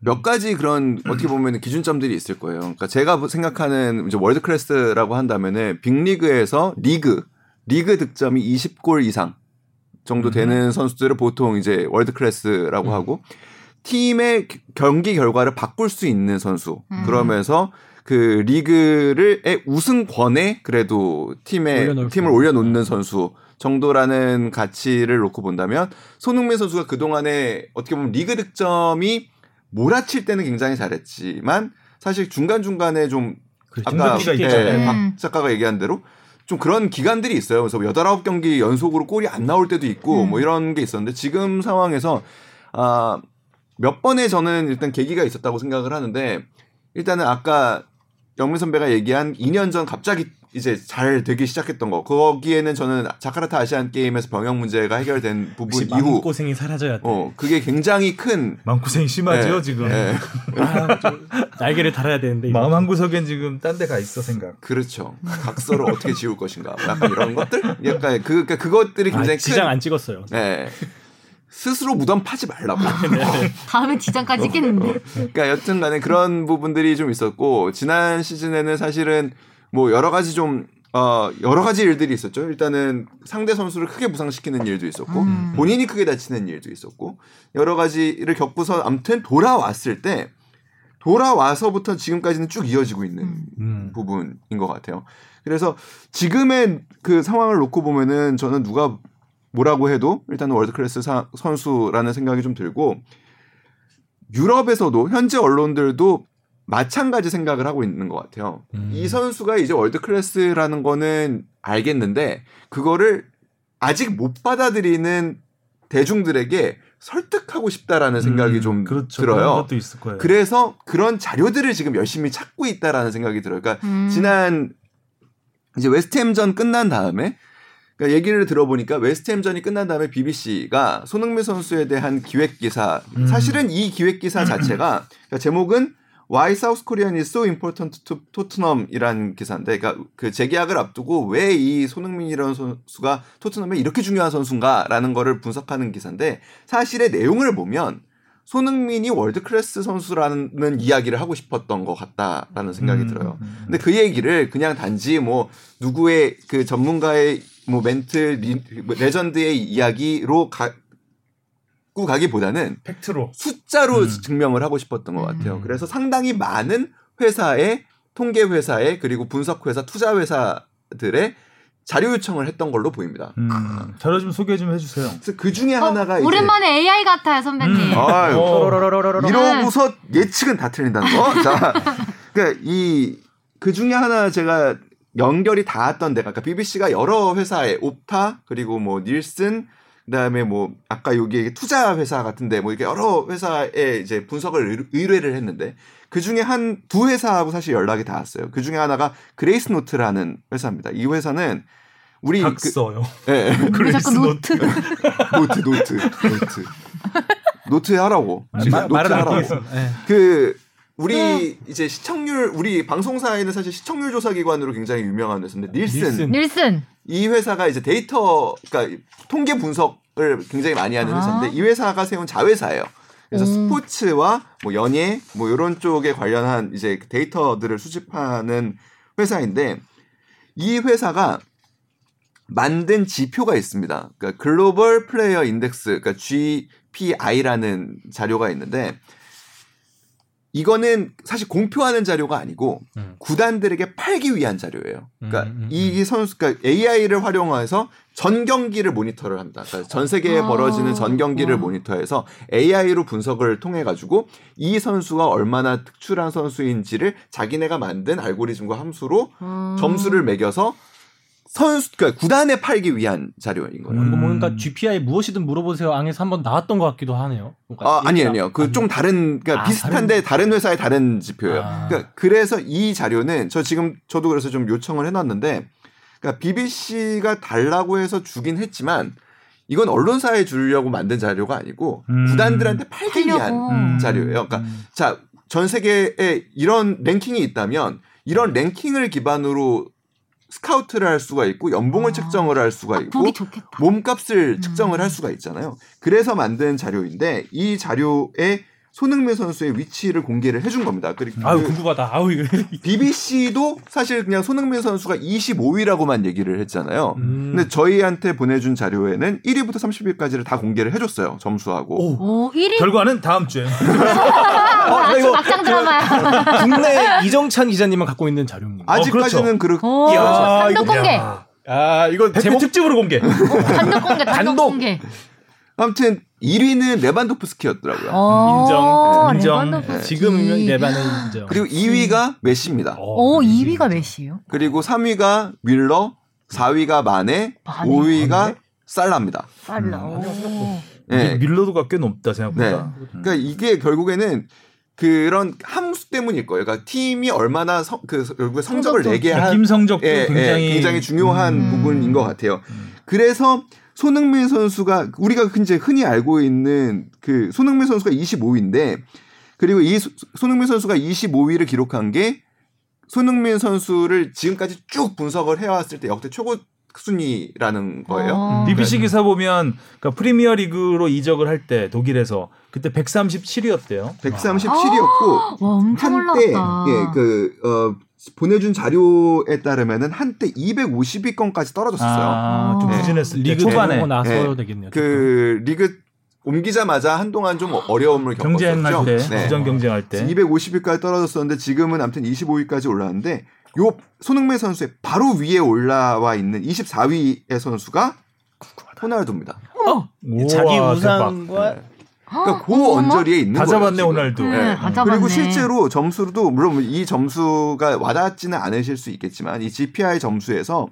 몇 가지 그런 어떻게 보면 기준점들이 있을 거예요. 그러니까 제가 생각하는 이제 world class라고 한다면은 빅리그에서 리그 리그 득점이 20골 이상 정도 되는 선수들을 보통 이제 world class라고 하고 팀의 기- 경기 결과를 바꿀 수 있는 선수 음. 그러면서 그 리그를의 우승권에 그래도 팀에 팀을. 올려놓는 선수 정도라는 가치를 놓고 본다면 손흥민 선수가 그 동안에 어떻게 보면 리그 득점이 몰아칠 때는 굉장히 잘했지만 사실 중간 중간에 좀 그렇죠. 아까 있잖아요. 박 음. 작가가 얘기한 대로 좀 그런 기간들이 있어요. 그래서 여덟 아홉 경기 연속으로 골이 안 나올 때도 있고 음. 뭐 이런 게 있었는데 지금 상황에서 아, 몇 번의 저는 일단 계기가 있었다고 생각을 하는데 일단은 아까 영민 선배가 얘기한 2년 전 갑자기 이제 잘 되기 시작했던 거 거기에는 저는 자카르타 아시안 게임에서 병역 문제가 해결된 부분 이후 고생이 사라져야 돼. 어 그게 굉장히 큰 마음고생이 심하죠 예, 지금. 예. 아, 좀 날개를 달아야 되는데 이거. 마음 한 구석엔 지금 딴 데가 있어 생각. 그렇죠. 각서를 어떻게 지울 것인가. 뭐 약간 이런 것들? 약간 그, 그러니까 그것들이 아, 굉장히 지장 큰. 안 찍었어요. 네. 스스로 무덤 파지 말라고. 다음에 지장까지 찍겠는데. 그러니까 여튼 간에 그런 부분들이 좀 있었고, 지난 시즌에는 사실은 뭐 여러 가지 좀 어, 여러 가지 일들이 있었죠. 일단은 상대 선수를 크게 부상시키는 일도 있었고 음. 본인이 크게 다치는 일도 있었고 여러 가지를 겪고서 아무튼 돌아왔을 때 돌아와서부터 지금까지는 쭉 이어지고 있는 음. 음. 부분인 것 같아요. 그래서 지금의 그 상황을 놓고 보면은 저는 누가 뭐라고 해도 일단은 world class 사- 선수라는 생각이 좀 들고 유럽에서도 현재 언론들도 마찬가지 생각을 하고 있는 것 같아요. 음. 이 선수가 이제 world class라는 거는 알겠는데 그거를 아직 못 받아들이는 대중들에게 설득하고 싶다라는 생각이 음, 좀 그렇죠. 들어요. 것도 있을 거예요. 그래서 그런 자료들을 지금 열심히 찾고 있다라는 생각이 들어요. 그러니까 음. 지난 이제 웨스트햄전 끝난 다음에 그러니까 얘기를 들어보니까 웨스트햄전이 끝난 다음에 BBC가 손흥민 선수에 대한 기획 기사 음. 사실은 이 기획 기사 자체가 그러니까 제목은 Why South Korean is so important to Tottenham이라는 기사인데, 그러니까 그 재계약을 앞두고 왜 이 손흥민이라는 선수가 토트넘에 이렇게 중요한 선수인가라는 거를 분석하는 기사인데 사실의 내용을 보면 손흥민이 world class 선수라는 이야기를 하고 싶었던 것 같다라는 생각이 음, 들어요. 음. 근데 그 얘기를 그냥 단지 뭐 누구의 그 전문가의 뭐 멘트 리, 레전드의 이야기로 가 고 가기보다는 팩트로 숫자로 음. 증명을 하고 싶었던 것 같아요. 음. 그래서 상당히 많은 회사의 통계 회사에 그리고 분석 회사, 투자 회사들의 자료 요청을 했던 걸로 보입니다. 음, 자료 좀 소개 좀 해주세요. 그래서 그 중에 어, 하나가 이제 오랜만에 AI 같아요, 선배님. 음. 아유, 어. 이러고서 예측은 다 틀린다는 거. 자, 그러니까 이그 중에 하나 제가 연결이 닿았던 데가 그러니까 BBC가 여러 회사에 옵타 그리고 뭐 닐슨 그다음에 뭐 아까 여기 투자 회사 같은데 뭐 이렇게 여러 회사에 이제 분석을 의- 의뢰를 했는데 그 중에 한 두 회사하고 사실 연락이 닿았어요. 그 중에 하나가 그레이스 노트라는 회사입니다. 이 회사는 우리 그, 각서요. 예, 예. 왜 그레이스 노트? 노트 노트 노트 노트 하라고 지금 마- 노트 하라고. 예. 그 우리 이제 시청률 우리 방송사에는 사실 시청률 조사 기관으로 굉장히 유명한 회사인데 닐슨, 닐슨. 닐슨. 이 회사가 이제 데이터 그러니까 통계 분석을 굉장히 많이 하는 아. 회사인데 이 회사가 세운 자회사예요. 그래서 음. 스포츠와 뭐 연예 뭐 이런 쪽에 관련한 이제 데이터들을 수집하는 회사인데 이 회사가 만든 지표가 있습니다. 그러니까 글로벌 플레이어 인덱스, 그러니까 GPI라는 자료가 있는데 이거는 사실 공표하는 자료가 아니고 음. 구단들에게 팔기 위한 자료예요. 그러니까 음, 음, 이 선수, 그러니까 AI를 활용해서 전 경기를 모니터를 합니다. 그러니까 전 세계에 아. 벌어지는 전 경기를 와. 모니터해서 AI로 분석을 통해 가지고 이 선수가 얼마나 특출한 선수인지를 자기네가 만든 알고리즘과 함수로 음. 점수를 매겨서 선수, 그러니까 구단에 팔기 위한 자료인 거예요. 어, 이거 음. 뭔가 GPI 무엇이든 물어보세요. 앙에서 한번 나왔던 것 같기도 하네요. 그러니까 아, 아니, 아니요. 그 안- 좀 다른, 그러니까 아, 비슷한데 다른, 회사의 다른 지표예요. 아. 그러니까 그래서 이 자료는 저 지금 저도 그래서 좀 요청을 해 놨는데, 그러니까 BBC가 달라고 해서 주긴 했지만, 이건 언론사에 주려고 만든 자료가 아니고 음. 구단들한테 팔기 위한. 음. 자료예요. 그러니까 자, 전 세계에 이런 랭킹이 있다면 이런 랭킹을 기반으로 스카우트를 할 수가 있고 연봉을 아. 측정을 할 수가 있고 보기 좋겠다. 몸값을 음. 측정을 할 수가 있잖아요. 그래서 만든 자료인데 이 자료에 손흥민 선수의 위치를 공개를 해준 겁니다. 그리고 아유 그 궁금하다. 아우 이거. BBC도 사실 그냥 손흥민 선수가 25위라고만 얘기를 했잖아요. 음. 근데 저희한테 보내준 자료에는 1위부터 30위까지를 다 공개를 해줬어요. 점수하고. 오. 오, 1위? 결과는 다음 주에. 어, 이거 막장 드라마야. 국내 이정찬 기자님만 갖고 있는 자료입니다. 아직까지는 그렇게 오, 이야, 단독 이거- 공개. 야. 아 이거 제목 특집으로 공개. 단독 공개, 단독 단독. 공개. 아무튼 1위는 레반도프스키였더라고요. 어, 인정, 인정. 레반도프스키. 지금은 내반의 인정. 그리고 2위가 메시입니다. 오, 2위가 메시요? 그리고 3위가 윌러, 4위가 마네, 마네. 5위가 살라입니다. 빨라. 음. 오. 네. 밀로도가 꽤 높다 생각보다. 그러니까 이게 결국에는 그런 함수 때문일 거예요. 그러니까 팀이 얼마나 성, 그 결국에 성적을 성적도 내게 한 팀 성적도 예, 예, 굉장히 굉장히 중요한 음. 부분인 것 같아요. 그래서 손흥민 선수가 우리가 이제 흔히 알고 있는 그 손흥민 선수가 25위인데 그리고 이 소- 손흥민 선수가 25위를 기록한 게 손흥민 선수를 지금까지 쭉 분석을 해왔을 때 역대 최고 순위라는 거예요. 어. BBC 기사 보면 그러니까 프리미어 리그로 이적을 할 때 독일에서 그때 137위였대요. 137위였고 와, 엄청 한때 올라갔다. 예, 그 어, 보내준 자료에 따르면은 한때 250위권까지 떨어졌었어요. 아, 좀 어. 부진했을 때 리그 초반에 나서 네. 되겠네요. 그 리그 옮기자마자 한동안 좀 어려움을 경쟁할 겪었었죠. 때, 네. 부전 경쟁할 때. 250위까지 떨어졌었는데 지금은 아무튼 25위까지 올라왔는데 요 손흥민 선수의 바로 위에 올라와 있는 24위의 선수가 호날두입니다. 우와, 자기. 우상과 그러니까 그 언저리에 있는 다 거예요. 잡았네. 호날두. 네, 네. 다 잡았네. 그리고 실제로 점수도 물론 이 점수가 와닿지는 않으실 수 있겠지만 이 GPI 점수에서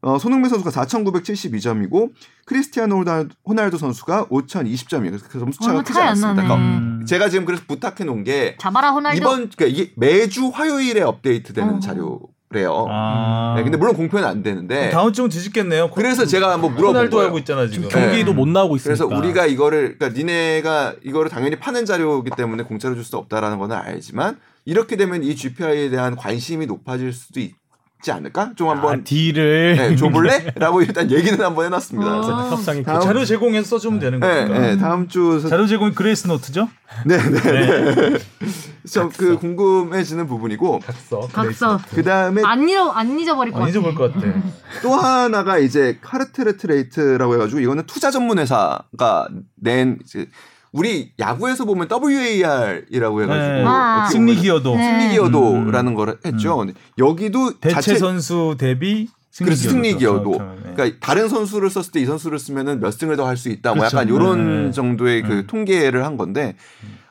어, 손흥민 선수가 4,972점이고 크리스티아노 호날- 호날두 선수가 5,020점이에요. 그래서 그 점수 차가 얼마 크지 않습니다. 그러니까 음. 제가 지금 그래서 부탁해 놓은 게 잡아라 호날두. 이번 그러니까 이게 매주 화요일에 업데이트되는 어. 자료래요. 아. 네, 근데 물론 공표는 안 되는데 다음 주면 뒤집겠네요. 그래서 제가 한번 물어본 호날두 거예요. 하고 있잖아 지금. 네. 경기도 못 나오고 있으니까. 그래서 우리가 이거를 그러니까 니네가 이거를 당연히 파는 자료이기 때문에 공짜로 줄 수 없다라는 거는 알지만 이렇게 되면 이 GPI에 대한 관심이 높아질 수도 있 지 않을까? 좀 아, 한번 deal을 네, 줘볼래? 라고 일단 얘기는 한번 해놨습니다. 어. 그래서 협상이 다음- 자료 제공해서 써주면 되는 네, 거니까. 네, 다음 주 자료 제공이 그레이스 노트죠? 네, 네, 네. 저그 궁금해지는 부분이고 각서. 각서. 그 다음에 안 잊어 안 잊어버릴 것안 같아. 잊어볼 것 같아. 또 하나가 이제 카르트레트레이트라고 해가지고 이거는 투자 전문 회사가 낸 이제 우리 야구에서 보면 WAR이라고 해가지고 네. 아. 승리 기여도. 네. 승리 기여도라는 걸 했죠. 근데 여기도 대체 자체 선수 대비 승리 그래서 승리 기여도. 기여도. 네. 그러니까 다른 선수를 썼을 때 이 선수를 쓰면은 몇 승을 더 할 수 있다. 뭐 그렇죠. 약간 이런 네. 정도의 그 음. 통계를 한 건데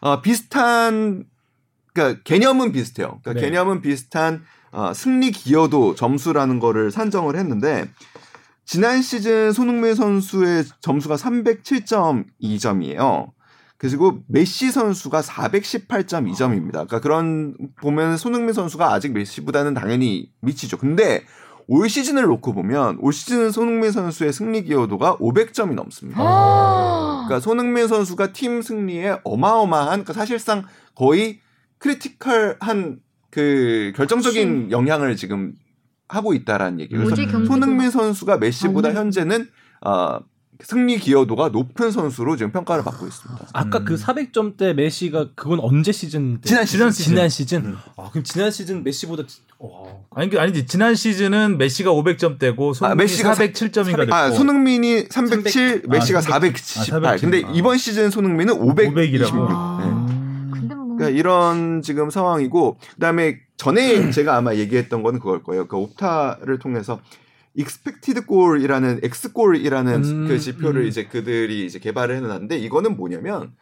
어, 비슷한 그러니까 개념은 비슷해요. 그러니까 네. 개념은 비슷한 어, 승리 기여도 점수라는 거를 산정을 했는데 지난 시즌 손흥민 선수의 점수가 307.2점이에요. 그리고 메시 선수가 418.2점입니다. 그러니까 그런 보면 손흥민 선수가 아직 메시보다는 당연히 미치죠. 근데 올 시즌을 놓고 보면 올 시즌 손흥민 선수의 승리 기여도가 500점이 넘습니다. 아. 그러니까 손흥민 선수가 팀 승리에 어마어마한 그러니까 사실상 거의 critical한 그 결정적인 영향을 지금 하고 있다라는 얘기예요. 그래서 손흥민 선수가 메시보다 아, 오늘- 현재는 어, 승리 기여도가 높은 선수로 지금 평가를 받고 있습니다. 아까 음. 그 400점대 메시가 그건 언제 시즌 때? 지난 시즌. 지난 시즌. 음. 아 그럼 지난 시즌 메시보다 지- 와. 아니 그 아니지 지난 시즌은 메시가 500점대고 손흥민이 메시가 407점인가 됐고. 아, 손흥민이 307, 300, 메시가 아, 418. 417. 근데 아. 이번 시즌 손흥민은 526. 500이라고. 아. 네. 음. 근데 뭐 그러니까 이런 지금 상황이고 그다음에 전에 제가 아마 얘기했던 거는 그걸 거예요. 그 옵타를 통해서 x 골이라는 음, 그 지표를 음. 이제 그들이 이제 개발을 해놨는데 이거는 뭐냐면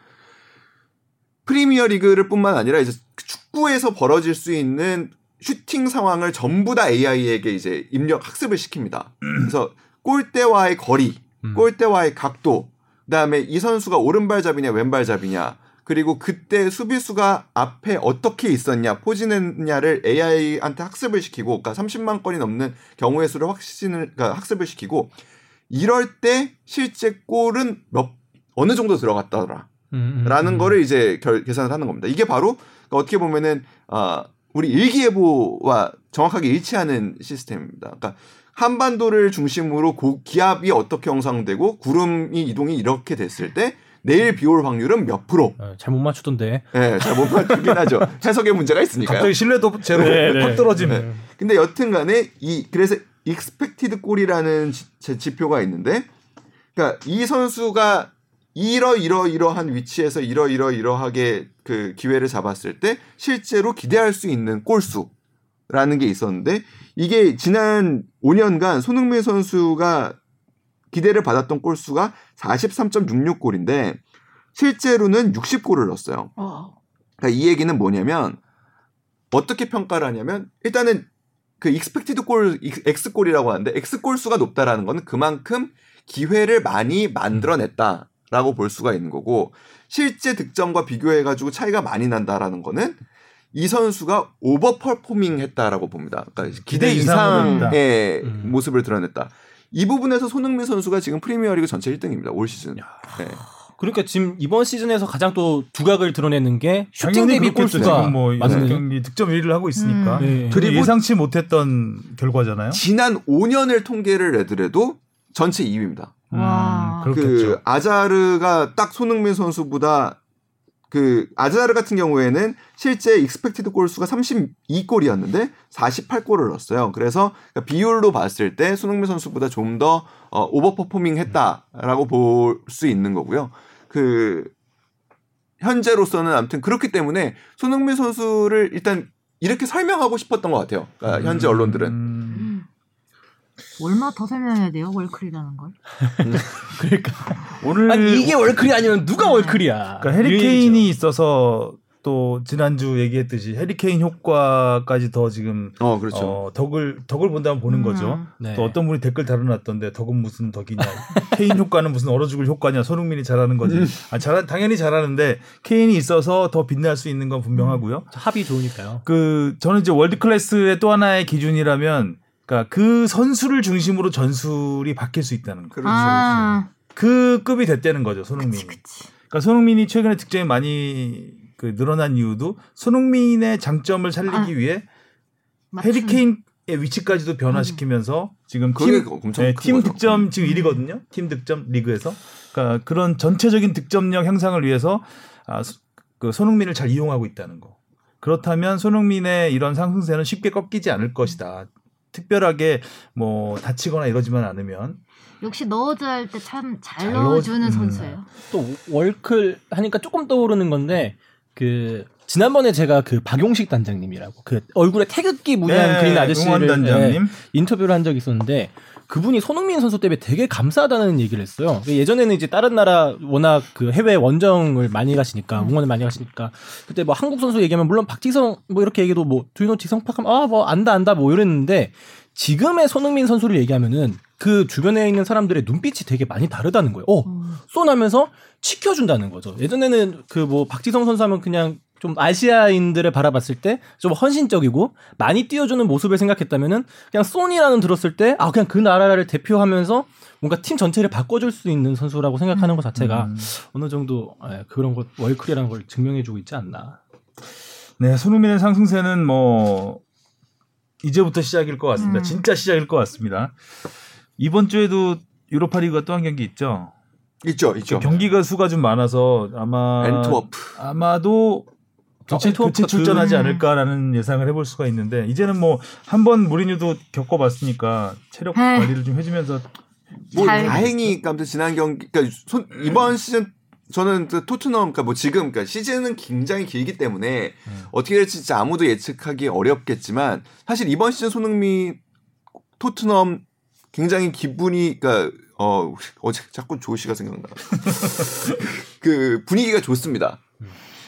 프리미어 리그를 뿐만 아니라 이제 축구에서 벌어질 수 있는 슈팅 상황을 전부 다 AI에게 이제 입력 학습을 시킵니다. 그래서 골대와의 거리, 음. 골대와의 각도, 그다음에 이 선수가 오른발잡이냐 왼발잡이냐, 그리고 그때 수비수가 앞에 어떻게 있었냐, 포진했냐를 AI한테 학습을 시키고, 그러니까 30만 건이 넘는 경우의 수를 확신을, 그러니까 학습을 시키고, 이럴 때 실제 골은 몇 어느 정도 들어갔다더라. 음, 음, 라는 음. 거를 이제 결, 계산을 하는 겁니다. 이게 바로 그러니까 어떻게 보면은 아 우리 일기예보와 정확하게 일치하는 시스템입니다. 그러니까 한반도를 중심으로 고, 기압이 어떻게 형성되고 구름이 이동이 이렇게 됐을 때 내일 비 올 확률은 몇 프로? 어, 잘 못 맞추던데. 예, 잘 못 맞추긴 하죠. 해석에 문제가 있으니까요. 갑자기 신뢰도 제로 네, 네. 확 떨어지네. 네. 근데 여튼간에 이 그래서 expected goal이라는 지, 제 지표가 있는데, 그러니까 이 선수가 이러 이러 이러한 위치에서 이러 이러 이러하게 그 기회를 잡았을 때 실제로 기대할 수 있는 골수라는 게 있었는데 이게 지난 5년간 손흥민 선수가 기대를 받았던 골수가 43.66골인데 실제로는 60골을 넣었어요. 그러니까 이 얘기는 뭐냐면 어떻게 평가를 하냐면 일단은 그 익스펙티드 골 X 골이라고 하는데 X goal 수가 높다라는 거는 그만큼 기회를 많이 만들어냈다라고 볼 수가 있는 거고 실제 득점과 비교해 가지고 차이가 많이 난다라는 거는 이 선수가 오버 퍼포밍 했다라고 봅니다. 그러니까 기대 이상의 음. 모습을 드러냈다. 이 부분에서 손흥민 선수가 지금 프리미어리그 전체 1등입니다. 올 시즌. 네. 그러니까 지금 이번 시즌에서 가장 또 두각을 드러내는 게 슈팅 대비. 골수가 뭐 맞는 경기 득점 1위를 하고 있으니까. 음. 네. 예상치 못했던 결과잖아요. 지난 5년을 통계를 내더라도 전체 2위입니다. 와. 음, 그렇겠죠. 그 아자르가 딱 손흥민 선수보다 그 아즈나르 같은 경우에는 실제 expected 골 수가 32골이었는데 48골을 넣었어요. 그래서 비율로 봤을 때 손흥민 선수보다 좀 더 어, overperforming 했다라고 볼 수 있는 거고요. 그 현재로서는 아무튼 그렇기 때문에 손흥민 선수를 일단 이렇게 설명하고 싶었던 것 같아요. 그러니까 현재 언론들은. 음, 얼마 더 설명해야 돼요 월클이라는 걸? 그러니까 오늘 아니 이게 월클이 아니면 누가 월클이야? 그러니까 해리케인이 있어서 또 지난주 얘기했듯이 해리케인 효과까지 더 지금 어 그렇죠. 어, 덕을 덕을 본다면 보는 음. 거죠. 네. 또 어떤 분이 댓글 달아놨던데 덕은 무슨 덕이냐, 케인 효과는 무슨 얼어 죽을 효과냐, 손흥민이 잘하는 거지. 아, 잘 당연히 잘하는데 케인이 있어서 더 빛날 수 있는 건 분명하고요. 합이 좋으니까요. 그 저는 이제 world class의 또 하나의 기준이라면, 그러니까 그 선수를 중심으로 전술이 바뀔 수 있다는 거. 그렇죠. 아, 그 급이 됐다는 거죠, 손흥민이. 그치 그치. 그러니까 손흥민이 최근에 득점이 많이 그 늘어난 이유도 손흥민의 장점을 살리기 아, 위해 맞춤. 해리케인 의 위치까지도 변화시키면서 지금 그게 팀, 엄청 네, 큰팀 거죠. 득점 지금 1위거든요. 팀 득점 리그에서. 그러니까 그런 전체적인 득점력 향상을 위해서 아, 소- 그 손흥민을 잘 이용하고 있다는 거. 그렇다면 손흥민의 이런 상승세는 쉽게 꺾이지 않을 것이다. 특별하게 뭐 다치거나 이러지만 않으면 역시 넣어줘야 할 때 참잘잘 넣어주는 넣어- 음. 선수예요. 또 월클 하니까 조금 떠오르는 건데 그 지난번에 제가 그 박용식 단장님이라고 그 얼굴에 태극기 무늬한 네, 그린 아저씨를. 예, 인터뷰를 한 적이 있었는데 그분이 손흥민 선수 때문에 되게 감사하다는 얘기를 했어요. 예전에는 이제 다른 나라 워낙 그 해외 원정을 많이 가시니까 응원을 많이 가시니까 그때 뭐 한국 선수 얘기하면 물론 박지성 뭐 이렇게 얘기도 뭐 두이노 지성 팍 하면 아뭐 안다 안다 뭐 이랬는데 지금의 손흥민 선수를 얘기하면은 그 주변에 있는 사람들의 눈빛이 되게 많이 다르다는 거예요. 어, 음. 쏘나면서 지켜준다는 거죠. 예전에는 그 뭐 박지성 선수 하면 그냥 좀 아시아인들을 바라봤을 때 좀 헌신적이고 많이 뛰어주는 모습을 생각했다면은 그냥 소니라는 들었을 때 아 그냥 그 나라를 대표하면서 뭔가 팀 전체를 바꿔줄 수 있는 선수라고 생각하는 것 자체가 음. 어느 정도 예, 그런 것 월클이라는 걸 증명해주고 있지 않나. 네, 손흥민의 상승세는 뭐 이제부터 시작일 것 같습니다. 음. 진짜 시작일 것 같습니다. 이번 주에도 유로파리그가 또 한 경기 있죠. 있죠, 있죠. 경기가 수가 좀 많아서 아마 앤트워프. 아마도 교체, 교체 출전하지 그- 않을까라는 예상을 해볼 수가 있는데 이제는 뭐 한 번 무리뉴도 겪어봤으니까 체력 에이. 관리를 좀 해주면서 뭐 잘- 다행히 아무튼 지난 경기 그러니까 손- 이번 시즌 저는 그 토트넘 그러니까 뭐 지금 그러니까 시즌은 굉장히 길기 때문에 어떻게 될지 진짜 아무도 예측하기 어렵겠지만 사실 이번 시즌 손흥민 토트넘 굉장히 기분이 그러니까 어 어제 자꾸 조시가 생각나. 그 분위기가 좋습니다.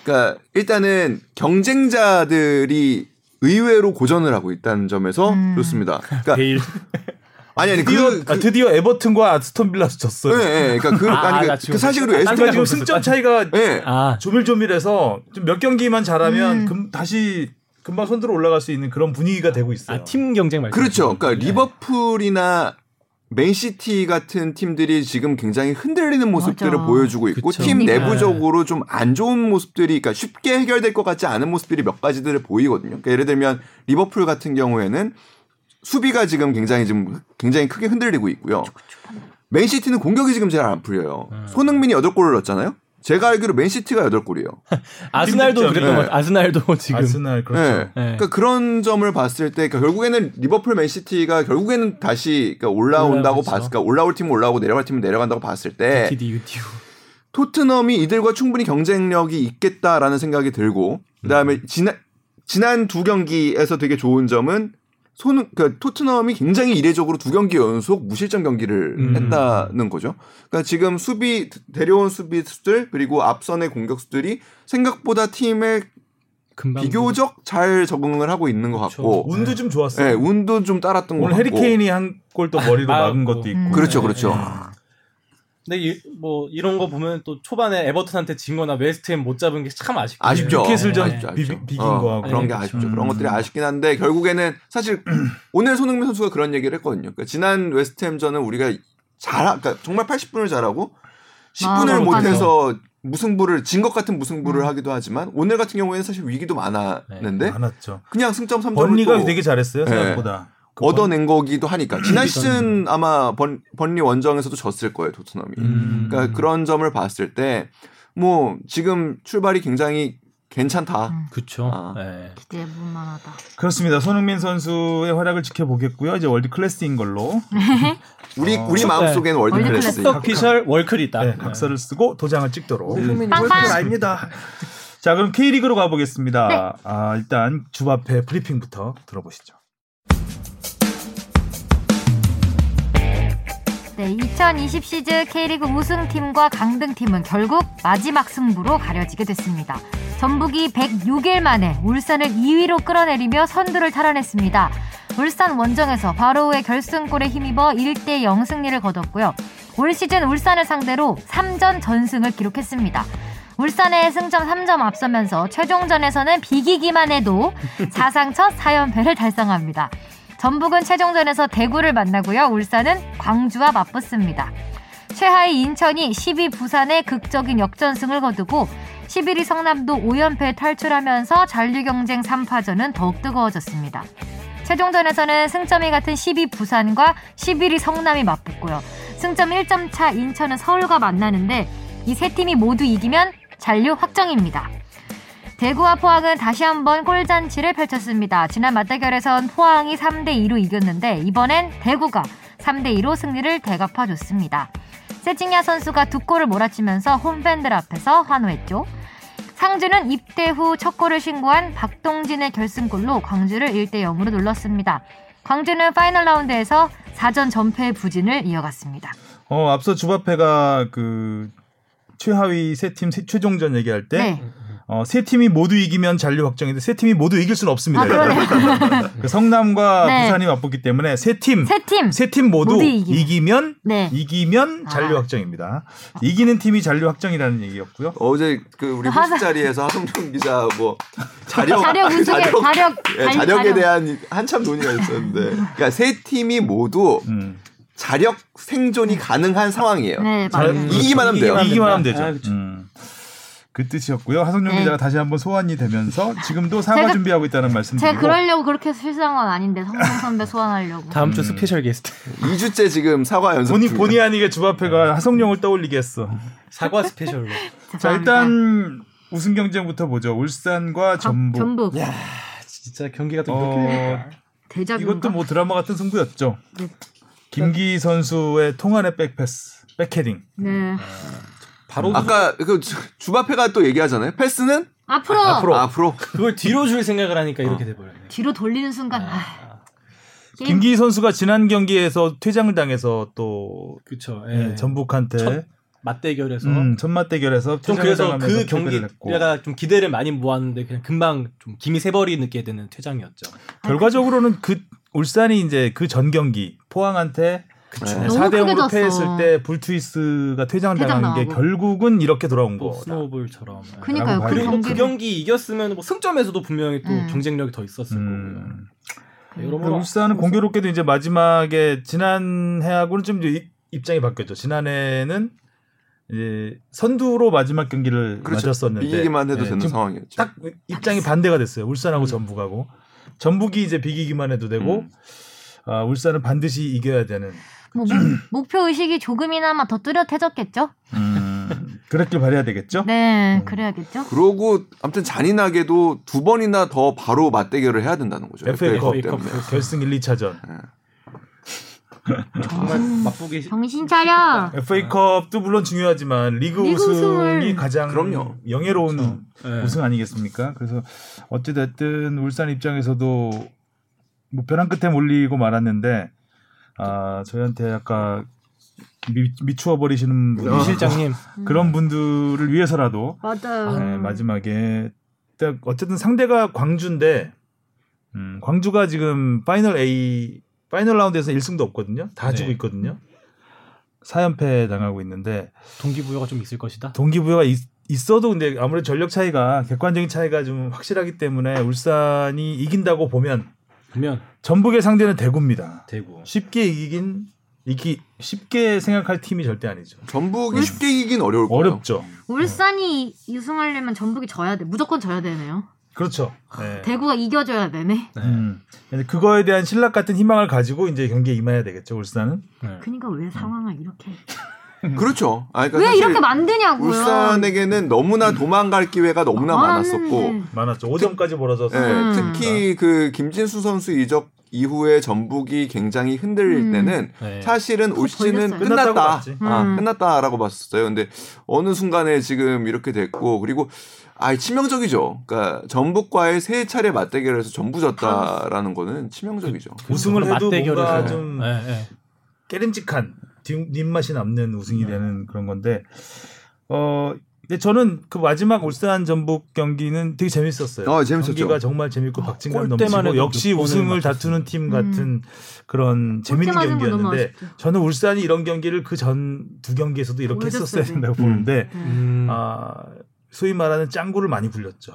그러니까 일단은 경쟁자들이 의외로 고전을 하고 있다는 점에서 음. 좋습니다. 그러니까 베일 아니 아니 드디어, 그, 그 아, 드디어 에버튼과 아스톤 빌라도 졌어요. 네, 네, 그러니까 그 아, 아니 나 그, 그 사실 그리고 딴 에스ton 그러니까 지금 승점. 차이가 네. 아 조밀조밀해서 좀 몇 경기만 잘하면 음. 금, 다시 금방 손들어 올라갈 수 있는 그런 분위기가 되고 있어요. 아, 팀 경쟁 말씀. 그렇죠. 그러니까 네. 리버풀이나 맨시티 같은 팀들이 지금 굉장히 흔들리는 모습들을 맞아. 보여주고 있고 그쵸. 팀 그러니까요. 내부적으로 좀 안 좋은 모습들이 그러니까 쉽게 해결될 것 같지 않은 모습들이 몇 가지들을 보이거든요. 그러니까 예를 들면 리버풀 같은 경우에는 수비가 지금 굉장히 지금 굉장히 크게 흔들리고 있고요. 맨시티는 공격이 지금 잘 안 풀려요. 음. 손흥민이 8골을 넣었잖아요. 제가 알기로 맨시티가 8골이에요. 아스날도 팀 그랬던 득점이- 것 같아요. 아스날도 지금 아스날 그렇죠. 네. 네. 그러니까 그런 점을 봤을 때 그러니까 결국에는 리버풀 맨시티가 결국에는 다시 그러니까 올라온다고 올라가죠. 봤을 까 올라올 팀은 올라오고 내려갈 팀은 내려간다고 봤을 때. 토트넘이 이들과 충분히 경쟁력이 있겠다라는 생각이 들고 그다음에 음. 지난 지난 두 경기에서 되게 좋은 점은 손, 그 토트넘이 굉장히 이례적으로 두 경기 연속 무실점 경기를 음. 했다는 거죠. 그러니까 지금 수비 데려온 수비수들 그리고 앞선의 공격수들이 생각보다 팀에 비교적 잘 적응을 하고 있는 것 그렇죠. 같고, 운도 좀 좋았어요. 네, 운도 좀 따랐던 것 오늘 같고. 해리케인이 한 골 또 머리로 아, 막은 뭐. 것도 있고. 음. 그렇죠, 네, 그렇죠. 네. 근데 이, 뭐 이런 거 보면 또 초반에 에버튼한테 진거나 웨스트햄 못 잡은 게 참 아쉽고 아쉽죠. 뉴캐슬전 아쉽죠, 비- 아쉽죠. 비긴 어, 거하고. 그런 게 네, 아쉽죠. 음. 그런 것들이 아쉽긴 한데 결국에는 사실 오늘 손흥민 선수가 그런 얘기를 했거든요. 그러니까 지난 웨스트햄전은 우리가 잘, 그러니까 정말 80분을 잘하고 10분을 아, 못해서 무승부를 진 것 같은 무승부를 음. 하기도 하지만 오늘 같은 경우에는 사실 위기도 많았는데 많았죠. 그냥 승점 3점을 번리가 또 되게 잘했어요 네. 생각보다. 그 얻어낸 거기도 하니까 지난 시즌 아마 번, 번리 원정에서도 졌을 거예요 토트넘이. 음. 그러니까 그런 점을 봤을 때 뭐 지금 출발이 굉장히 괜찮다. 음. 그쵸. 아. 네. 기대해 볼만하다. 그렇습니다. 손흥민 선수의 활약을 지켜보겠고요. 이제 world class인 걸로 우리 어, 우리 마음 속에는 world world class. Official 월클이다. 네, 각서를 쓰고 도장을 찍도록. 손흥민 빵빵. 월클 아닙니다. 자, 그럼 K리그로 가보겠습니다. 네. 아, 일단 주바페 브리핑부터 들어보시죠. 네, 2020 시즌 K리그 우승팀과 강등팀은 결국 마지막 승부로 가려지게 됐습니다. 전북이 106일 만에 울산을 2위로 끌어내리며 선두를 탈환했습니다. 울산 원정에서 바로 후에 결승골에 힘입어 1대 0 승리를 거뒀고요. 올 시즌 울산을 상대로 3전 전승을 기록했습니다. 울산의 승점 3점 앞서면서 최종전에서는 비기기만 해도 사상 첫 4연패를 달성합니다. 전북은 최종전에서 대구를 만나고요. 울산은 광주와 맞붙습니다. 최하위 인천이 10위 부산의 극적인 역전승을 거두고 11위 성남도 5연패 탈출하면서 잔류 경쟁 3파전은 더욱 뜨거워졌습니다. 최종전에서는 승점이 같은 10위 부산과 11위 성남이 맞붙고요. 승점 1점 차 인천은 서울과 만나는데 이 세 팀이 모두 이기면 잔류 확정입니다. 대구와 포항은 다시 한번 골잔치를 펼쳤습니다. 지난 맞대결에선 포항이 3대2로 이겼는데 이번엔 대구가 3대2로 승리를 되갚아줬습니다. 세징야 선수가 두 골을 몰아치면서 홈팬들 앞에서 환호했죠. 상주는 입대 후 첫 골을 신고한 박동진의 결승골로 광주를 1대0으로 눌렀습니다. 광주는 파이널 라운드에서 4전 전패의 부진을 이어갔습니다. 어, 앞서 주바페가 그 최하위 세 팀 최종전 얘기할 때 네. 어, 세 팀이 모두 이기면 잔류 확정인데 세 팀이 모두 이길 수는 없습니다. 아. 그 성남과 네. 부산이 맞붙기 때문에 세 팀, 세 팀. 세 팀 모두, 모두 이기면. 이기면 네. 이기면 아. 잔류 확정입니다. 이기는 팀이 잔류 확정이라는 얘기였고요. 어제 그 우리 회식 자리에서 하성룡 기자 뭐 자력 자력 우승에 자력, 자력 예, 관- 자력에 자력. 대한 한참 논의가 있었는데 그러니까 세 팀이 모두 음. 자력 생존이 가능한 상황이에요. 네, 잘- 맞아요. 이기기만 하면 돼요. 이기기만 하면 되죠. 아, 그쵸. 음. 그 뜻이었고요. 하성룡 네. 기자가 다시 한번 소환이 되면서 지금도 사과 제가- 준비하고 있다는 말씀드리고 제가 그러려고 그렇게 실수한 건 아닌데 성공 선배 소환하려고. 다음 주 음. special guest. 2주째 지금 사과 연습 본의. 본의 아니게 주바페가 하성룡을 떠올리게 했어. 사과 special로. 자. 일단 우승 경쟁부터 보죠. 울산과 전북. 전북. 야, 진짜 경기가 또 어, 이렇게 대작인가? 이것도 뭐 드라마 같은 승부였죠. 네. 김기희 선수의 통한의 백패스, 백헤딩. 네. 바로 아까 그 주- 주바페가 또 얘기하잖아요. 패스는 앞으로, 앞으로. 앞으로. 그걸 뒤로 줄 생각을 하니까 이렇게 돼버렸네. 뒤로 돌리는 순간 아, 게임 김기희 선수가 지난 경기에서 퇴장을 당해서 또 그렇죠. 예, 전북한테 첫 맞대결에서 음, 첫 맞대결에서 좀 그래서 그 했고. 경기가 좀 기대를 많이 모았는데 그냥 금방 좀 김이 새버리 느끼게 되는 퇴장이었죠. 결과적으로는 그 울산이 이제 그 전 경기 포항한테 그쵸. 네, 너무 4대 크게 0으로 졌어. 패했을 때 불투이스가 퇴장을 퇴장 당한 게. 결국은 이렇게 돌아온 또 거다. 스노우볼처럼. 예. 그니까요. 그 그리고 그 경기를 경기 이겼으면 뭐 승점에서도 분명히 또 음. 경쟁력이 더 있었을 거고요. 음. 여러모로 그 울산은 공교롭게도 이제 마지막에 지난 해하고는 좀 입- 입장이 바뀌었죠. 지난해는 이제 선두로 마지막 경기를 그렇죠. 맞았었는데 이기기만 해도 예, 되는 상황이었죠. 딱 입장이 반대가 됐어요. 울산하고 음. 전북하고 전북이 이제 비기기만 해도 되고 음. 아, 울산은 반드시 이겨야 되는 뭐 목- 목표 의식이 조금이나마 더 뚜렷해졌겠죠? 음, 그랬길 바래야 되겠죠. 네, 음. 그래야겠죠. 그러고 아무튼 잔인하게도 두 번이나 더 바로 맞대결을 해야 된다는 거죠. FA 컵 FA 때문에. 결승 1, 2차전. 정말 맛보기 정신 차려. FA컵도 물론 중요하지만 리그, 리그 우승이 우승을- 가장 그럼요. 영예로운 네. 우승 아니겠습니까? 그래서 어찌 됐든 울산 입장에서도 뭐 벼랑 끝에 몰리고 말았는데 아 저희한테 아까 미, 미추어 버리시는 분이 어. 이 실장님 그런 분들을 위해서라도 맞아요. 네, 마지막에 딱 어쨌든 상대가 광주인데 음, 광주가 지금 파이널 A 파이널 라운드에서 1승도 없거든요. 다 네. 지고 있거든요. 4연패 당하고 있는데 동기부여가 좀 있을 것이다. 동기부여가 있, 있어도 근데 아무래도 전력 차이가 객관적인 차이가 좀 확실하기 때문에 울산이 이긴다고 보면 그러면 전북의 상대는 대구입니다. 대구. 쉽게 이기긴 이기 쉽게 생각할 팀이 절대 아니죠. 전북이 쉽게 이기긴 어려울 거예요. 어렵죠. 울산이 우승하려면 전북이 져야 돼. 무조건 져야 되네요. 그렇죠. 네. 대구가 이겨줘야 되네. 네. 음. 그거에 대한 신락 같은 희망을 가지고 이제 경기에 임해야 되겠죠. 울산은. 네. 그러니까 왜 상황을 이렇게 그렇죠. 아, 그러니까 왜 이렇게 만드냐고요. 울산에게는 너무나 도망갈 기회가 너무나 많았었고 많았는데. 많았죠. 5점까지 벌어져서. 예, 음. 특히 그 김진수 선수 이적 이후에 전북이 굉장히 흔들릴 음. 때는 네. 사실은 올 시즌은 끝났다. 아, 음. 끝났다라고 봤었어요. 근데 어느 순간에 지금 이렇게 됐고 그리고 아 치명적이죠. 그러니까 전북과의 세 차례 맞대결에서 전부 졌다라는 거는 치명적이죠. 우승을 해도 뭔가 맞대결에서 좀 네, 네. 깨름직한 뒷- 뒷맛이 남는 우승이 되는 그런 건데 어 근데 저는 그 마지막 울산 전북 경기는 되게 재밌었어요. 어, 재밌었죠. 경기가 정말 재밌고 박진감 골 때만 넘치고 역시 우승을. 다투는 팀 같은 그런 재밌는 경기였는데. 저는 울산이 이런 경기를 그 전 두 경기에서도 이렇게 했었어야 돼. 된다고 보는데 음. 아 소위 말하는 짱구를 많이 불렸죠.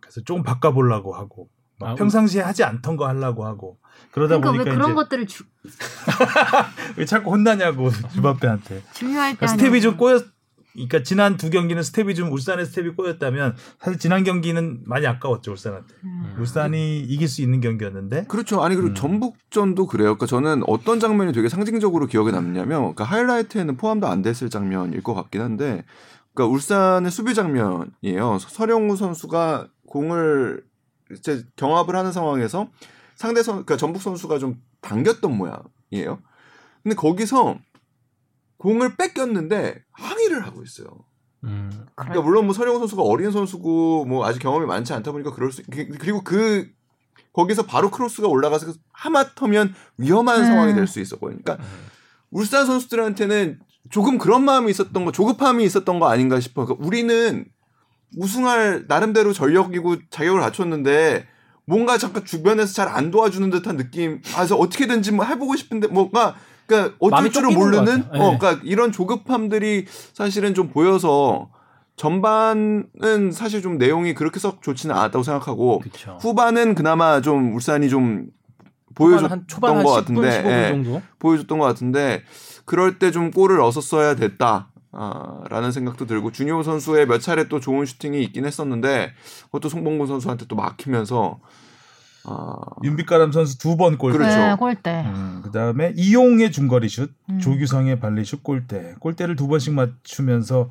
그래서 조금 바꿔보려고 하고 막 아, 평상시에 하지 않던 거 하려고 하고 그러다 그러니까 왜 보니까 그런 이제 것들을 주, 왜 자꾸 혼나냐고 주바페한테. 중요할 때 그러니까 스텝이. 좀 꼬였. 그러니까 지난 두 경기는 스텝이 좀 울산의 스텝이 꼬였다면 사실 지난 경기는 많이 아까웠죠 울산한테. 음. 울산이 이길 수 있는 경기였는데 그렇죠. 아니 그리고 음. 전북전도 그래요. 그러니까 저는 어떤 장면이 되게 상징적으로 기억에 남냐면 그러니까 하이라이트에는 포함도 안 됐을 장면일 것 같긴 한데 그러니까 울산의 수비 장면이에요. 설영우 선수가 공을 이제 경합을 하는 상황에서 상대 선 그러니까 전북 선수가 좀 당겼던 모양이에요. 근데 거기서 공을 뺏겼는데 항의를 하고 있어요. 음. 그러니까 물론 뭐 서령우 선수가 어린 선수고 뭐 아직 경험이 많지 않다 보니까 그럴 수 그- 그리고 그 거기서 바로 크로스가 올라가서 하마터면 위험한 음. 상황이 될 수 있었거든요. 그러니까 울산 선수들한테는 조금 그런 마음이 있었던 거, 조급함이 있었던 거 아닌가 싶어요. 그러니까 우리는 우승할 나름대로 전력이고 자격을 갖췄는데 뭔가 잠깐 주변에서 잘 안 도와주는 듯한 느낌. 아, 그래서 어떻게든지 뭐 해보고 싶은데 뭔가 그러니까 어쩔 줄을 모르는. 어, 네. 그러니까 이런 조급함들이 사실은 좀 보여서 전반은 사실 좀 내용이 그렇게 썩 좋지는 않았다고 생각하고 그렇죠. 후반은 그나마 좀 울산이 좀 보여줬던 것 10분, 같은데 15분 예. 보여줬던 것 같은데 그럴 때 좀 골을 얻었어야 됐다. 아, 라는 생각도 들고 준효 선수의 몇 차례 또 좋은 슈팅이 있긴 했었는데 그것도 송봉근 선수한테 또 막히면서 아, 윤빛가람 선수 두 번 골. 그렇죠. 네, 골대. 음, 그다음에 이용의 중거리 슛, 음. 조규성의 발리슛 골대. 골대를 두 번씩 맞추면서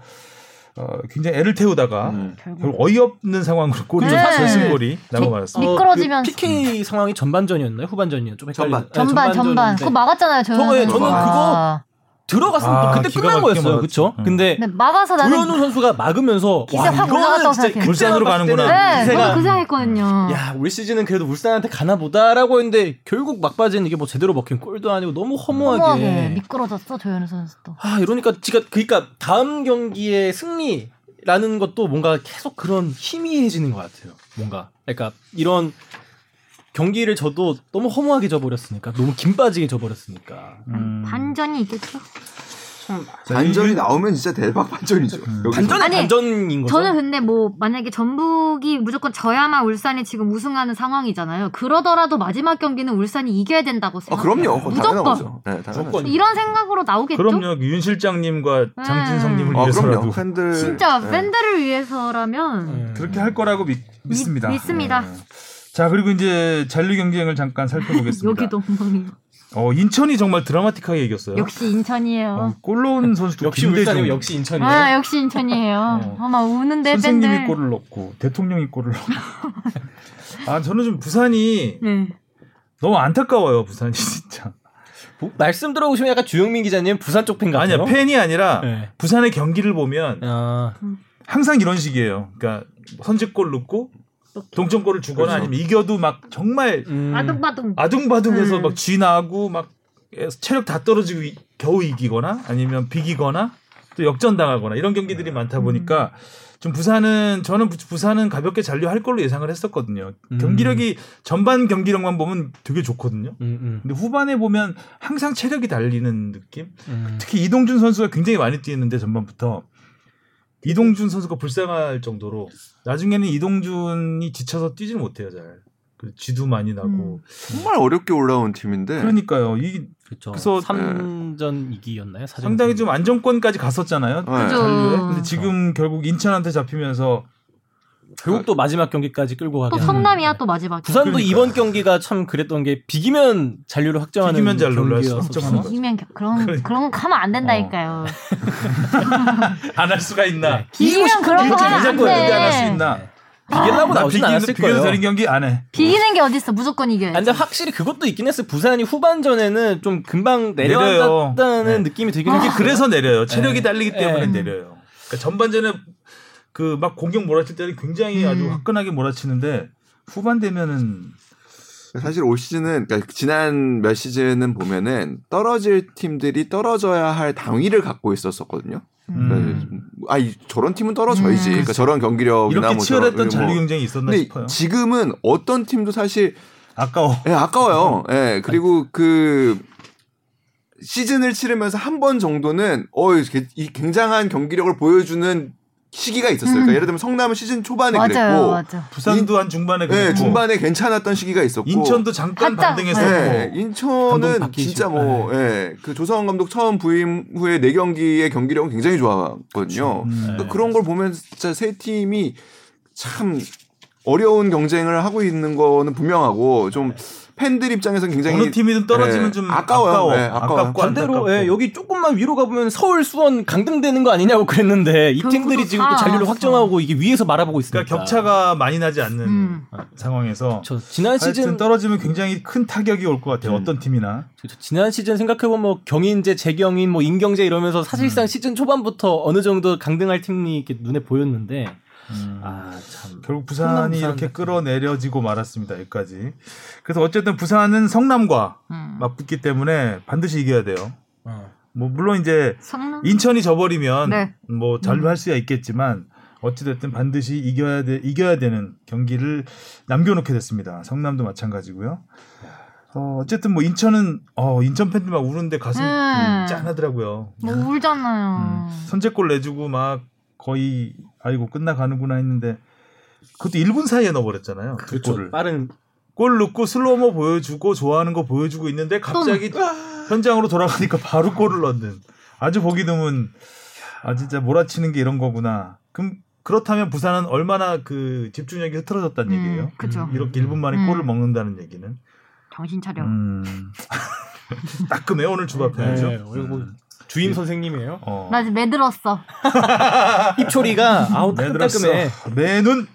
어, 굉장히 애를 태우다가 음. 결국 어이없는 상황으로 골이 네. 결승골이 나고 말았습니다. 미끄러지면서. 그 PK 상황이 전반전이었나요? 후반전이었나요? 좀 헷갈리는. 전반. 네, 전반 전반 그거 막았잖아요 저, 예, 저는 선수가. 그거 들어갔으면 아, 또 그때 끝난 거였어요. 막았죠. 그렇죠? 음. 근데 근데 막아서 나는 조현우 선수가 막으면서 기세 와, 확 이거는 올라갔다고 진짜 생각해. 울산으로 가는구나. 네, 기세가- 그 생각했거든요. 야, 올 시즌은 그래도 울산한테 가나 보다라고 했는데 결국 막바지는 이게 뭐 제대로 먹힌 골도 아니고 너무 허무하게. 허무하게 미끄러졌어 조현우 선수도. 아, 이러니까 지가 그러니까 다음 경기의 승리 라는 것도 뭔가 계속 그런 희미해지는 것 같아요. 뭔가. 그러니까 이런 경기를 저도 너무 허무하게 져버렸으니까 너무 김 빠지게 져버렸으니까. 음. 반전이 있겠죠. 반전이 나오면 진짜 대박 반전이죠. 반전은 아니, 반전인 거죠. 저는 근데 뭐 만약에 전북이 무조건 져야만 울산이 지금 우승하는 상황이잖아요. 그러더라도 마지막 경기는 울산이 이겨야 된다고 아, 생각해요. 그럼요. 무조건. 당연하죠. 네. 무조건. 이런 생각으로 나오겠죠. 그럼요. 윤 실장님과 네. 장진성님을 아, 위해서라도 그럼요. 팬들 진짜 네. 팬들을 위해서라면 음. 그렇게 할 거라고 믿, 믿습니다. 믿습니다. 네. 자 그리고 이제 잔류 경쟁을 잠깐 살펴보겠습니다. 여기도. 어, 인천이 정말 드라마틱하게 이겼어요. 역시 인천이에요. 어, 골 넣은 선수도 역시. 울산이고 역시 인천이에요. 아 역시 인천이에요. 어. 아마 우는데 선생님이 팬들. 골을 넣고 대통령이 골을 넣고. 아 저는 좀 부산이 네. 너무 안타까워요. 부산이 진짜. 뭐, 말씀 들어보시면 약간 주영민 기자님 부산 쪽 팬 같아요. 아니야 팬이 아니라 네. 부산의 경기를 보면 아, 항상 이런 식이에요. 그러니까 선제골 넣고 동점골을 주거나 그렇죠. 아니면 이겨도 막 정말 음. 아둥바둥. 아둥바둥해서 음. 막 쥐나고 막 체력 다 떨어지고 이- 겨우 이기거나 아니면 비기거나 또 역전당하거나 이런 경기들이 많다 보니까 좀 부산은 저는 부- 부산은 가볍게 잔류할 걸로 예상을 했었거든요. 음. 경기력이 전반 경기력만 보면 되게 좋거든요. 음, 음, 근데 후반에 보면 항상 체력이 달리는 느낌. 음. 특히 이동준 선수가 굉장히 많이 뛰었는데 전반부터 이동준 선수가 불쌍할 정도로 나중에는 이동준이 지쳐서 뛰질 못해요 잘. 그 쥐도 많이 나고. 정말 어렵게 올라온 팀인데 그러니까요. 이 그렇죠. 그래서- 3전 2기였나요? 상당히 좀 안정권까지 갔었잖아요. 네. 그죠. 근데 지금 결국 인천한테 잡히면서 결국 또 마지막 경기까지 끌고 가게. 또. 성남이야 또 마지막. 부산도 그러니까. 이번 경기가 참 그랬던 게 비기면 잔류를 확정하는 비기면 잔류를 경기였었어. 확정하는 거. 이면 그런 그런 거 하면 안 된다니까요. 안 할 수가 있나? 비기면 그런 거 하면 안 돼. 안할 수 있나? 비기려고 나 나오진 비기는 않았을 비교도 거예요. 되는 경기 안 해. 비기는 게 어딨어? 무조건 이겨야지. 아, 근데 확실히 그것도 있긴 했어요. 부산이 후반전에는 좀 금방 내려요. 내려앉았다는 네. 느낌이 들긴 그게 했어요. 그래서 내려요. 체력이 네. 딸리기 때문에 네. 내려요. 그러니까 전반전에 그 막 공격 몰아칠 때는 굉장히 아주 음. 화끈하게 몰아치는데 후반 되면은 사실 올 시즌은 그러니까 지난 몇 시즌은 보면은 떨어질 팀들이 떨어져야 할 당위를 갖고 있었었거든요. 음. 아, 이 저런 팀은 떨어져야지. 음. 그러니까 저런 경기력이나 이렇게 뭐 치열했던 저런- 잔류 뭐. 경쟁이 있었나 근데 싶어요. 지금은 어떤 팀도 사실 아까워. 예, 아까워요. 예, 그리고 그 시즌을 치르면서 한 번 정도는 어, 이게 이 굉장한 경기력을 보여주는 시기가 있었어요. 그러니까 음. 예를 들면 성남은 시즌 초반에 맞아요, 그랬고, 맞아. 부산도 한 중반에 예, 그랬고 중반에 괜찮았던 시기가 있었고, 인천도 잠깐 살짝, 반등했었고 예, 감독 인천은. 진짜 뭐, 예, 그 조성원 감독 처음 부임 후에 네 경기의 경기력은 굉장히 좋았거든요. 음. 그러니까 그런 걸 보면 진짜 세 팀이 참 어려운 경쟁을 하고 있는 거는 분명하고 좀 팬들 입장에서는 굉장히 어느 팀이든 떨어지면 예, 좀 아까워요. 아까워. 예, 아까워요. 아깝고 반대로. 예, 여기 조금만 위로 가보면 서울 수원 강등되는 거 아니냐고 그랬는데 이 팀들이 지금 또다 잔류를. 확정하고 이게 위에서 말아보고 있으니까 그러니까 격차가 많이 나지 않는 음. 상황에서 저 지난 시즌 떨어지면 굉장히 큰 타격이 올 것 같아요. 음. 어떤 팀이나. 저 지난 시즌 생각해보면 뭐 경인제, 재경인, 뭐 인경제 이러면서 사실상 시즌 초반부터 어느 정도 강등할 팀이 이렇게 눈에 보였는데 아 참. 결국 부산이 부산 이렇게 끌어내려지고 말았습니다. 여기까지. 그래서 어쨌든 부산은 성남과 음. 맞붙기 때문에 반드시 이겨야 돼요. 어. 뭐 물론 이제 성남 인천이 져버리면 네. 뭐 잔류할 수야 있겠지만 어찌됐든 반드시 이겨야 돼 이겨야 되는 경기를 남겨놓게 됐습니다. 성남도 마찬가지고요. 어, 어쨌든 뭐 인천은 어 인천 팬들 막 우는데 가슴이 음. 짠하더라고요. 뭐 울잖아요. 음. 선제골 내주고 막 거의 아이고 끝나가는구나 했는데 그것도 1분 사이에 넣어버렸잖아요. 그 그렇죠. 골을. 빠른 골 넣고 슬로모 보여주고 좋아하는 거 보여주고 있는데 갑자기 현장으로 돌아가니까 바로 골을 넣는 아주 보기 드문 아 진짜 몰아치는 게 이런 거구나. 그럼 그렇다면 부산은 얼마나 그 집중력이 흐트러졌다는 음, 얘기예요. 그죠. 이렇게 1분 만에 음. 골을 먹는다는 얘기는. 정신 차려. 음. 따끔해 오늘 주바편이죠. 네, 오늘 뭐 주임 선생님이에요. 어. 나 지금 매들었어. 입초리가 아우 네, 들었어. 깔끔해. 내 눈.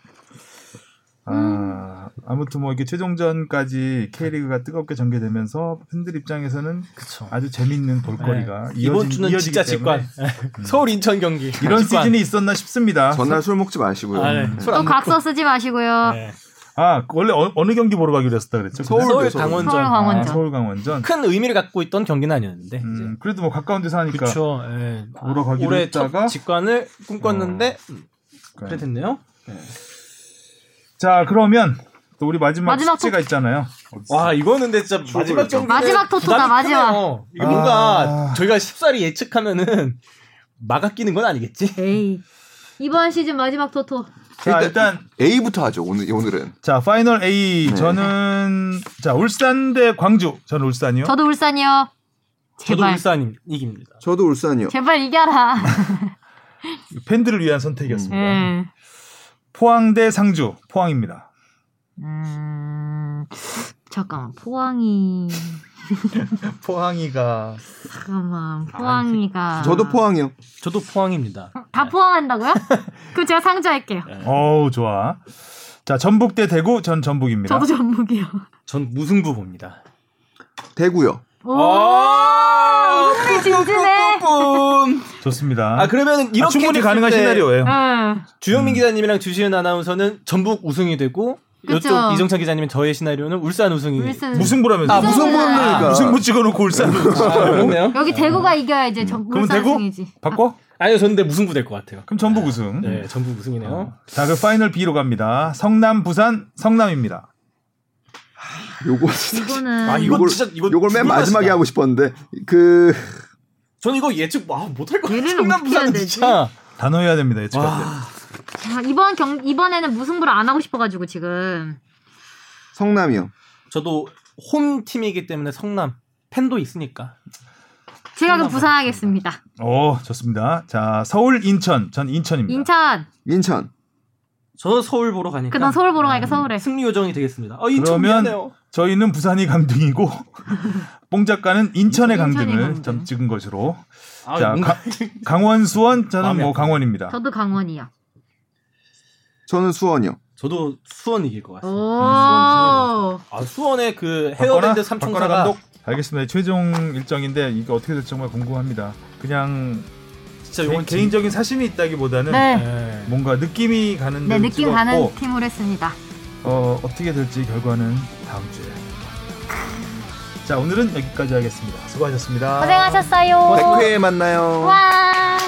아, 아무튼 뭐 이렇게 최종전까지 K리그가 뜨겁게 전개되면서 팬들 입장에서는 그쵸. 아주 재밌는 볼거리가 네. 이번 주는 이어지기 진짜 때문에 직관. 서울 인천 경기. 이런 직관. 시즌이 있었나 싶습니다. 전날 술 먹지 마시고요. 아, 네. 네. 또. 각서 쓰지 마시고요. 네. 아 원래 어, 느 경기 보러 가기로 했었다 그랬죠? 서울 서울. 강원전. 서울 강원전. 아, 서울 강원전. 큰 의미를 갖고 있던 경기는 아니었는데 이제. 음, 그래도 뭐 가까운 데서 하니까 그렇죠. 예. 보러 가기로 올해 했다가 첫 직관을 꿈꿨는데 그러니까. 그래 됐네요. 자 그러면 또 우리 마지막, 마지막 숙제가 있잖아요. 와 이거는 근데 진짜 마지막 경기 마지막 토토다, 마지막. 이게 뭔가 아. 저희가 쉽사리 예측하면은 막아 끼는 건 아니겠지? 에이. 이번 시즌 마지막 토토. 자 일단 A부터 하죠. 오늘 오늘은 자 파이널 A 네. 저는 자 울산 대 광주 저는 울산이요. 저도 울산이요. 저도 제발. 울산 이깁니다. 저도 울산이요. 제발 이겨라. 팬들을 위한 선택이었습니다. 예. 포항 대 상주 포항입니다. 음. 잠깐만. 포항이 포항이가 잠깐만. 포항이가 저도 포항이요. 저도 포항입니다. 다 포항한다고요? 그럼 제가 상주할게요. 어우 좋아. 자 전북 대 대구 전 전북입니다. 저도 전북이요. 전 무승부 봅니다. 대구요. 오. 아, 흥미진진해. 좋습니다. 아 그러면 이렇게 아, 충분히 됐을 가능한 때 시나리오예요. 응. 주영민 기자님이랑 주시은 아나운서는 전북 우승이 되고 그쵸. 이쪽 이정찬 기자님은 저의 시나리오는 울산 우승이. 울산. 무승부라면서. 아, 무승부니까. 무승부 찍어놓고 울산. 아, 그렇네요. 여기 대구가 이겨야 이제 전 그럼 울산 대구 우승이지. 바꿔? 아니요, 저는 근데 무승부 될 것 같아요. 그럼 전북 우승. 네, 전북 우승이네요. 자, 그 파이널 B로 갑니다. 성남, 부산, 성남입니다. 요거 진짜 이거는 아, 이거 진짜 이거 요걸 맨 마지막에. 하고 싶었는데 그 저는 이거 예측 아, 못할 것 같아요. 성남 되지? 진짜. 단호해야 됩니다. 예측할 때. 와, 아, 이번 경 이번에는 무승부를 안 하고 싶어가지고 지금 성남이요. 저도 홈 팀이기 때문에 성남 팬도 있으니까. 제가 그럼 부산 하겠습니다. 오, 좋습니다. 자, 서울, 인천. 전 인천입니다. 인천 인천. 저 서울 보러 가니까. 그난 서울 보러 가니까 서울에. 승리 요정이 되겠습니다. 어, 인천 그러면 미안해요. 저희는 부산이 강등이고 뽕 작가는 인천의 강등을 강등. 점 찍은 것으로 아, 자 가- 강원 수원 저는 뭐. 강원입니다. 저도 강원이요. 저는 수원이요. 저도 수원 이길 것 같습니다. 오. 아, 수원의 그? 헤어밴드 삼총사가 감독 알겠습니다. 최종 일정인데 이게 어떻게 될지 정말 궁금합니다. 그냥 진짜 개, 요건 개인적인 사심이 있다기보다는 네. 네. 뭔가 느낌이 가는 네, 느낌 가는 팀으로 했습니다. 어, 어떻게 될지 결과는 다음 주에. 자 오늘은 여기까지 하겠습니다. 수고하셨습니다. 고생하셨어요. 100회 만나요. 와.